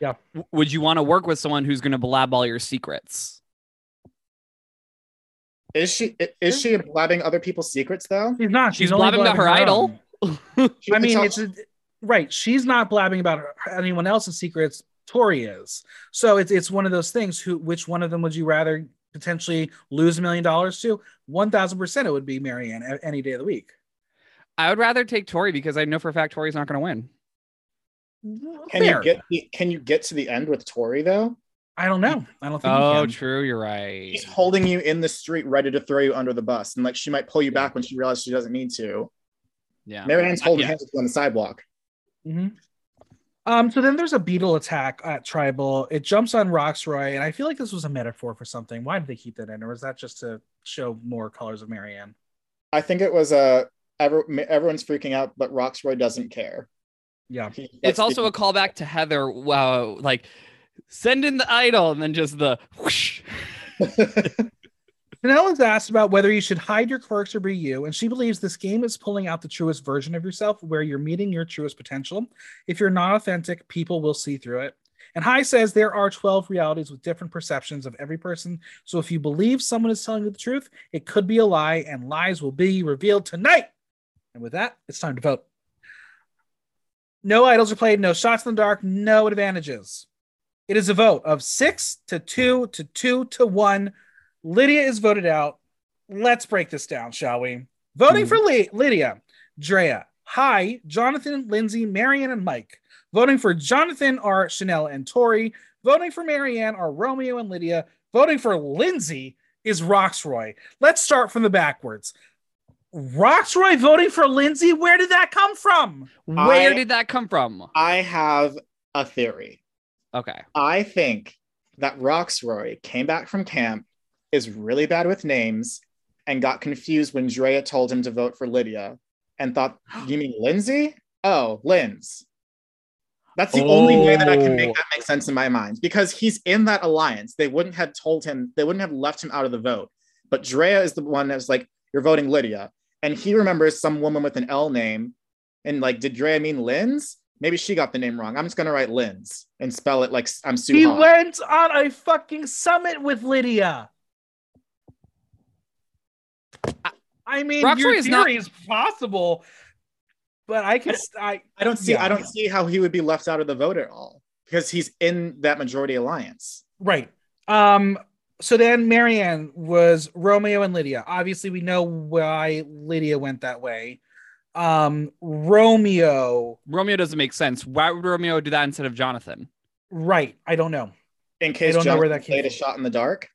Yeah. Would you want to work with someone who's going to blab all your secrets? Is she is she blabbing other people's secrets though? She's not. She's, she's blabbing, blabbing about her, her idol. I mean, it's a, right. She's not blabbing about her, anyone else's secrets. Tori is. So it's it's one of those things. Who which one of them would you rather potentially lose a million dollars to? One thousand percent, it would be Maryanne any day of the week. I would rather take Tori because I know for a fact Tori's not going to win. Can Fair. you get can you get to the end with Tori though? I don't know. I don't think. Oh, true. You're right. She's holding you in the street, ready to throw you under the bus, and like she might pull you back when she realizes she doesn't need to. Yeah. Maryanne's holding hands on the sidewalk. Mm-hmm. Um. So then there's a beetle attack at Tribal. It jumps on Rocksroy, and I feel like this was a metaphor for something. Why did they keep that in, or was that just to show more colors of Maryanne? I think it was a. Every, everyone's freaking out, but Rocksroy doesn't care. Yeah. it's also a callback to Heather. Wow, like send in the idol, and then just the whoosh. Chanel is asked about whether you should hide your quirks or be you, and she believes this game is pulling out the truest version of yourself, where you're meeting your truest potential. If you're not authentic, people will see through it. And Hai says there are 12 realities with different perceptions of every person. So if you believe someone is telling you the truth, it could be a lie, and lies will be revealed tonight. And with that, it's time to vote. No idols are played, no shots in the dark, no advantages. It is a vote of six to two to two to one. Lydia is voted out. Let's break this down, shall we? Voting mm-hmm. for Ly- Lydia, Drea, Hai, Jonathan, Lindsay, Maryanne, and Mike. Voting for Jonathan are Chanel and Tori. Voting for Maryanne are Romeo and Lydia. Voting for Lindsay is Rocksroy. Let's start from the backwards. Rocksroy voting for Lindsay? Where did that come from? Where I, did that come from? I have a theory. Okay. I think that Rocksroy came back from camp, is really bad with names, and got confused when Drea told him to vote for Lydia and thought, You mean Lindsay? Oh, Linz. That's the oh. only way that I can make that make sense in my mind because he's in that alliance. They wouldn't have told him, they wouldn't have left him out of the vote. But Drea is the one that's like, You're voting Lydia. And he remembers some woman with an L name. And like, did Drea mean Linz? Maybe she got the name wrong. I'm just gonna write Linz and spell it like I'm Sue. He went on a fucking summit with Lydia. I mean, Rocksroy your is theory not... is possible, but I can. I I don't see. Yeah. I don't see how he would be left out of the vote at all because he's in that majority alliance. Right. Um. So then Maryanne was Romeo and Lydia. Obviously, we know why Lydia went that way um Romeo. Romeo doesn't make sense. Why would Romeo do that instead of Jonathan? Right. I don't know. In case I don't Jonathan know where that came. played a shot in the dark.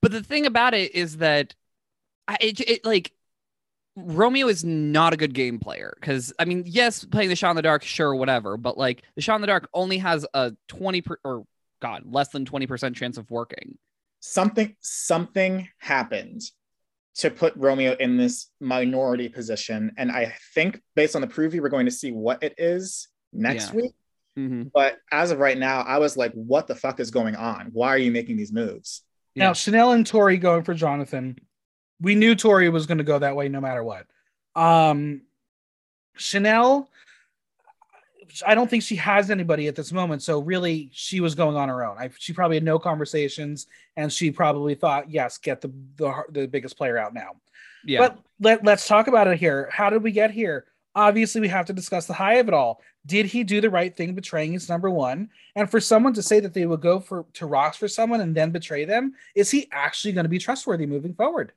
But the thing about it is that I it, it like Romeo is not a good game player because I mean, yes, playing the shot in the dark, sure, whatever, but like the shot in the dark only has a 20 per, or god, less than 20% chance of working. Something something happened to put Romeo in this minority position. And I think based on the preview, we're going to see what it is next yeah. week. Mm-hmm. But as of right now, I was like, what the fuck is going on? Why are you making these moves? Now, Chanel and Tori going for Jonathan. We knew Tori was going to go that way no matter what. Um, Chanel I don't think she has anybody at this moment. So really, she was going on her own. I, she probably had no conversations, and she probably thought, "Yes, get the the, the biggest player out now." Yeah. But let, let's talk about it here. How did we get here? Obviously, we have to discuss the high of it all. Did he do the right thing betraying his number one? And for someone to say that they would go for to rocks for someone and then betray them, is he actually going to be trustworthy moving forward?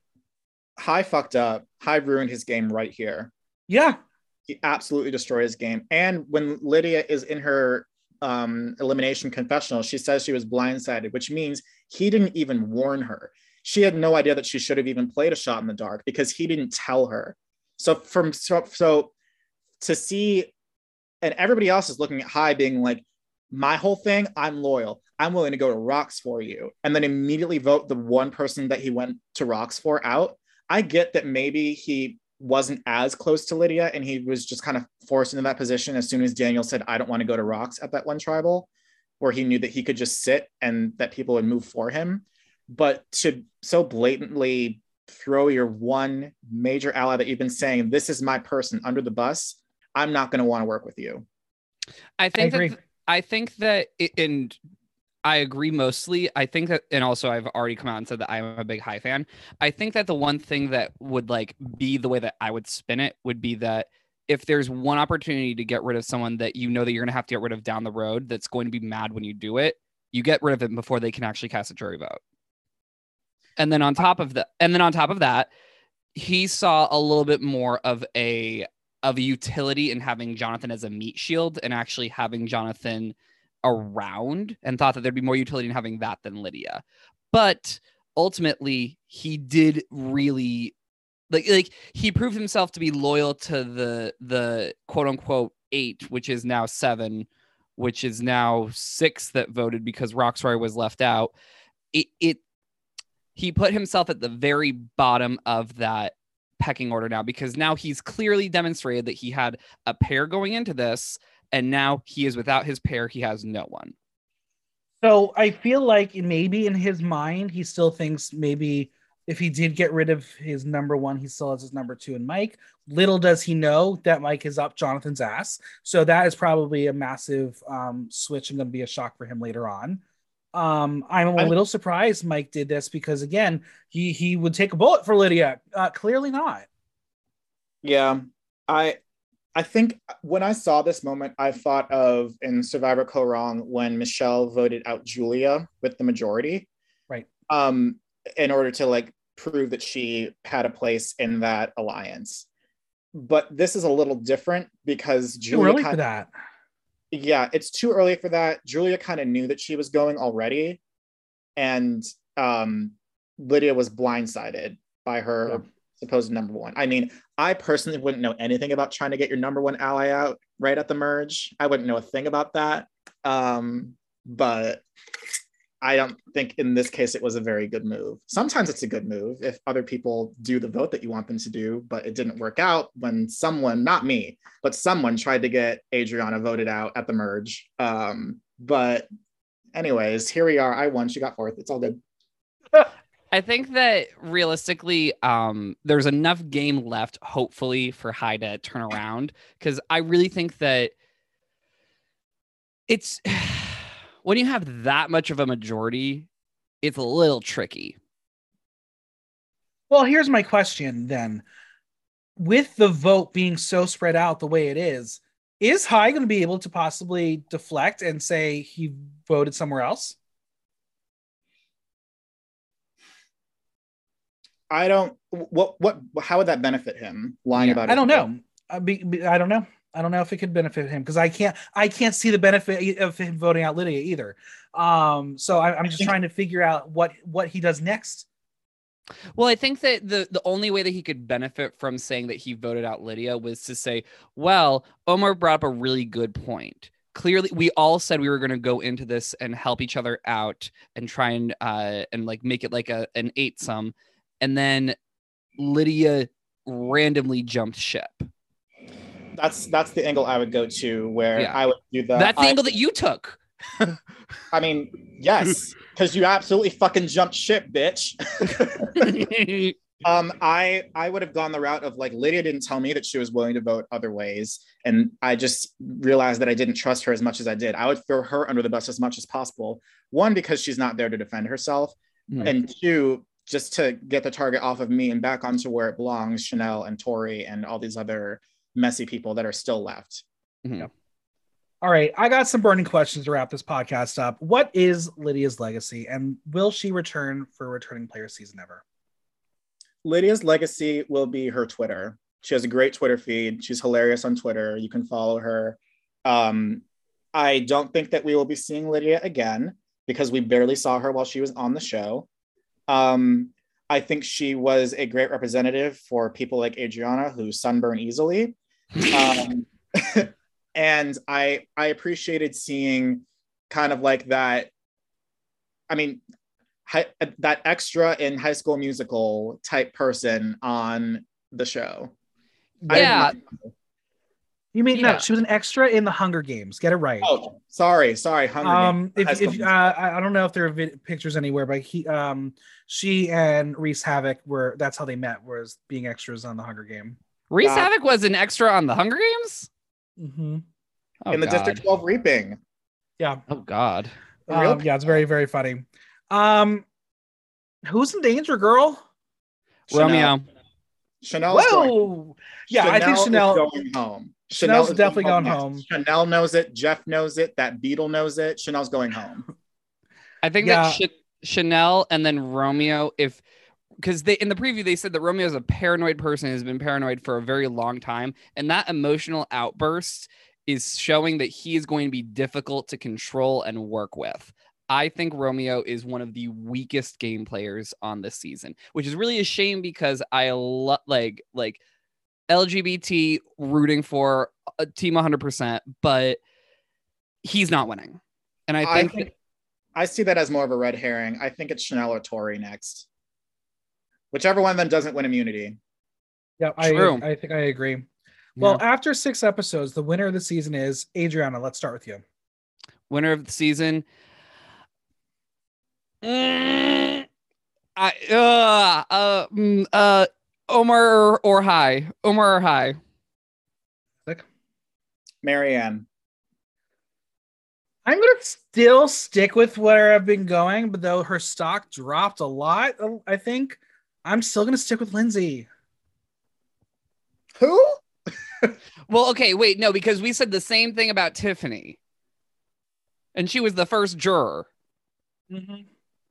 Hai fucked up. Hai ruined his game right here. Yeah, he absolutely destroyed his game. And when Lydia is in her um, elimination confessional, she says she was blindsided, which means he didn't even warn her. She had no idea that she should have even played a shot in the dark because he didn't tell her. So from so, so to see and everybody else is looking at Hai being like, my whole thing, I'm loyal. I'm willing to go to rocks for you. And then immediately vote the one person that he went to rocks for out. I get that maybe he wasn't as close to Lydia and he was just kind of forced into that position as soon as Daniel said, I don't want to go to rocks at that one tribal, where he knew that he could just sit and that people would move for him. But to so blatantly throw your one major ally that you've been saying, this is my person under the bus, I'm not going to want to work with you. I think I agree. that I think that it, and I agree mostly. I think that and also I've already come out and said that I'm a big Hai fan. I think that the one thing that would like be the way that I would spin it would be that if there's one opportunity to get rid of someone that you know that you're going to have to get rid of down the road that's going to be mad when you do it, you get rid of them before they can actually cast a jury vote. And then on top of that, and then on top of that, he saw a little bit more of a of a utility in having Jonathan as a meat shield and actually having Jonathan around and thought that there'd be more utility in having that than Lydia. But ultimately, he did really like like he proved himself to be loyal to the the quote unquote eight, which is now seven, which is now six that voted because Rocksroy was left out. It it he put himself at the very bottom of that pecking order now because now he's clearly demonstrated that he had a pair going into this and now he is without his pair he has no one So I feel like maybe in his mind, he still thinks maybe if he did get rid of his number one, he still has his number two and Mike. Little does he know that Mike is up Jonathan's ass. So that is probably a massive um, switch and going to be a shock for him later on. Um, I'm a I'm- little surprised Mike did this because again, he he would take a bullet for Lydia. Uh, clearly not. Yeah, I I think when I saw this moment, I thought of in Survivor Kaôh Rōng when Michelle voted out Julia with the majority. Right. Um, in order to like prove that she had a place in that alliance. But this is a little different because Too Julia early kind- for that. yeah, it's too early for that. Julia kind of knew that she was going already, and um, Lydia was blindsided by her Yeah. Supposed number one. I mean, I personally wouldn't know anything about trying to get your number one ally out right at the merge. I wouldn't know a thing about that. Um, but I don't think in this case it was a very good move. Sometimes it's a good move if other people do the vote that you want them to do, but it didn't work out when someone, not me, but someone tried to get Adriana voted out at the merge. Um, but anyways, here we are. I won. She got fourth. It's all good. I think that realistically, um, there's enough game left, hopefully, for Hai to turn around. Because I really think that it's when you have that much of a majority, it's a little tricky. Well, here's my question then. With the vote being so spread out the way it is, is Hai going to be able to possibly deflect and say he voted somewhere else? I don't. What? What? How would that benefit him? Lying Yeah, about. It. I don't know. I, be, be- I don't know. I don't know if it could benefit him because I can't. I can't see the benefit of him voting out Lydia either. Um, so I, I'm just trying to figure out what what he does next. Well, I think that the the only way that he could benefit from saying that he voted out Lydia was to say, well, Omar brought up a really good point. Clearly, we all said we were going to go into this and help each other out and try and uh and like make it like a an eight sum, and then Lydia randomly jumped ship. That's that's the angle I would go to, where Yeah. I would do the. That's the I- angle that you took. I mean, yes, because you absolutely fucking jumped ship, bitch. um, I I would have gone the route of like Lydia didn't tell me that she was willing to vote other ways, and I just realized that I didn't trust her as much as I did. I would throw her under the bus as much as possible. One, because she's not there to defend herself, Mhm. and two, just to get the target off of me and back onto where it belongs, Chanel and Tori and all these other messy people that are still left. All right, I got some burning questions to wrap this podcast up. What is Lydia's legacy, and will she return for returning player season ever? Lydia's legacy will be her Twitter. She has a great Twitter feed. She's hilarious on Twitter. You can follow her. Um, I don't think that we will be seeing Lydia again because we barely saw her while she was on the show. Um, I think she was a great representative for people like Adriana who sunburn easily. Um, and I I appreciated seeing kind of like that. I mean, hi, that extra in High School Musical type person on the show. Yeah. mind- You mean Yeah. no? She was an extra in the Hunger Games. Get it right. Oh, sorry, sorry. Hunger um, Games, if, if uh, I I don't know if there are vid- pictures anywhere, but he, um, she and Reese Havoc were. That's how they met. Was being extras on the Hunger Game. Reese God. Havoc was an extra on the Hunger Games. Mm-hmm. Oh, in the God. District 12 reaping. Yeah, Oh God. Um, yeah, it's very very funny. Um, who's in danger, girl? Romeo. Chanel. is going- Whoa! Yeah, I think Chanel is Chanel. going home. Chanel's is definitely going next. home. Chanel knows it. Jeff knows it. That Beetle knows it. Chanel's going home. I think Yeah. that Ch- Chanel and then Romeo, if because they in the preview they said that Romeo is a paranoid person has been paranoid for a very long time, and that emotional outburst is showing that he is going to be difficult to control and work with. I think Romeo is one of the weakest game players on this season, which is really a shame because I love like like LGBT rooting for a team 100%, but he's not winning. And I I think, think I see that as more of a red herring. I think it's Chanel or Tori next. Whichever one of them doesn't win immunity. Yeah, I, True. I think I agree. Well, after six episodes, the winner of the season is Adriana. Let's start with you. winner of the season. Mm, I uh uh mm, uh Omar or, or Hai. Omar or Hai. Maryanne. I'm gonna still stick with where I've been going, but though her stock dropped a lot, uh, I think I'm still gonna stick with Lindsay. Who? Well, okay, wait, no, because we said the same thing about Tiffany. And she was the first juror.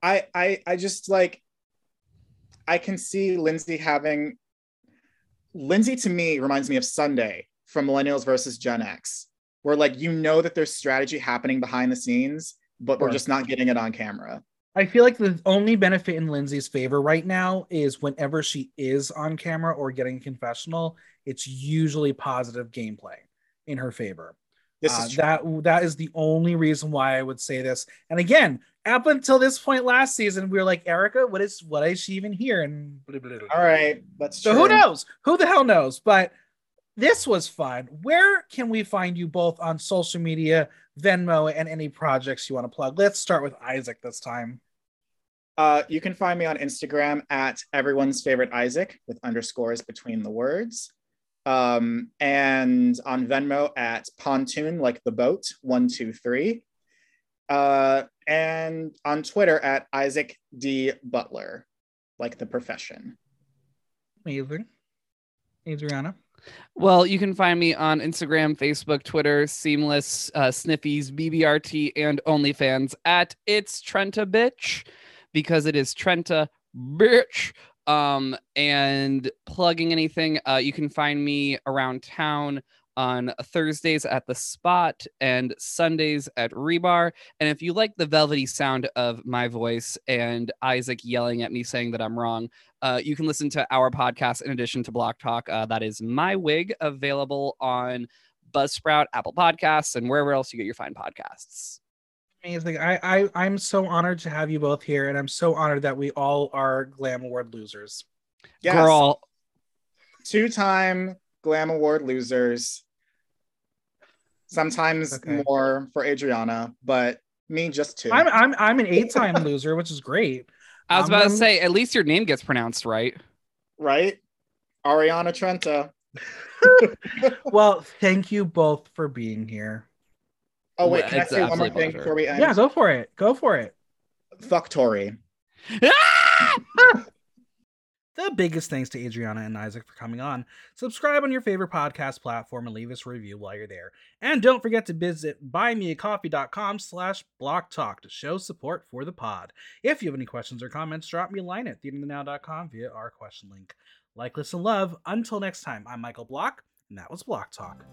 I I I just like I can see Lindsay having Lindsay to me reminds me of Sunday from Millennials versus Gen X, where like you know that there's strategy happening behind the scenes, but we're just not getting it on camera. I feel like the only benefit in Lindsay's favor right now is whenever she is on camera or getting a confessional, it's usually positive gameplay in her favor. This Uh, is true. that that is the only reason why I would say this. And again, up until this point last season, we were like, Erika, what is what is she even here? And blah, blah, blah. all right. That's So true. who knows? Who the hell knows? But this was fun. Where can we find you both on social media, Venmo, and any projects you want to plug? Let's start with Isaac this time. Uh, you can find me on Instagram at everyone's favorite Isaac with underscores between the words. Um, and on Venmo at pontoon like the boat, one, two, three. Uh, and on Twitter at Isaac D. Butler, like the profession. Amazing. Adriana. Well, you can find me on Instagram, Facebook, Twitter, Seamless, uh, Sniffies, BBRT, and OnlyFans at It's Trenta Bitch because it is Trenta Bitch. Um, and plugging anything, uh, you can find me around town on Thursdays at the Spot and Sundays at Rebar. And if you like the velvety sound of my voice and Isaac yelling at me saying that I'm wrong, uh, you can listen to our podcast in addition to Block Talk. Uh, that is My Wig, available on Buzzsprout, Apple Podcasts, and wherever else you get your fine podcasts. Amazing. I, I I'm so honored to have you both here, and I'm so honored that we all are Glam Award losers. Yes, Girl, two-time Glam Award losers. Sometimes Okay. more for Adriana, but me just two. I'm I'm I'm an eight-time loser, which is great. I was I'm about to gonna- say, at least your name gets pronounced right. right? Ariana Trenta. Well, thank you both for being here. Oh wait, Well, can I say one more thing pleasure. before we end? Yeah, go for it. Go for it. Fuck Tori. The biggest thanks to Adriana and Isaac for coming on. Subscribe on your favorite podcast platform and leave us a review while you're there. And don't forget to visit buymeacoffee.com slash blocktalk to show support for the pod. If you have any questions or comments, drop me a line at theaterthenow.com via our question link. Like, listen, love. Until next time, I'm Michael Block, and that was Block Talk.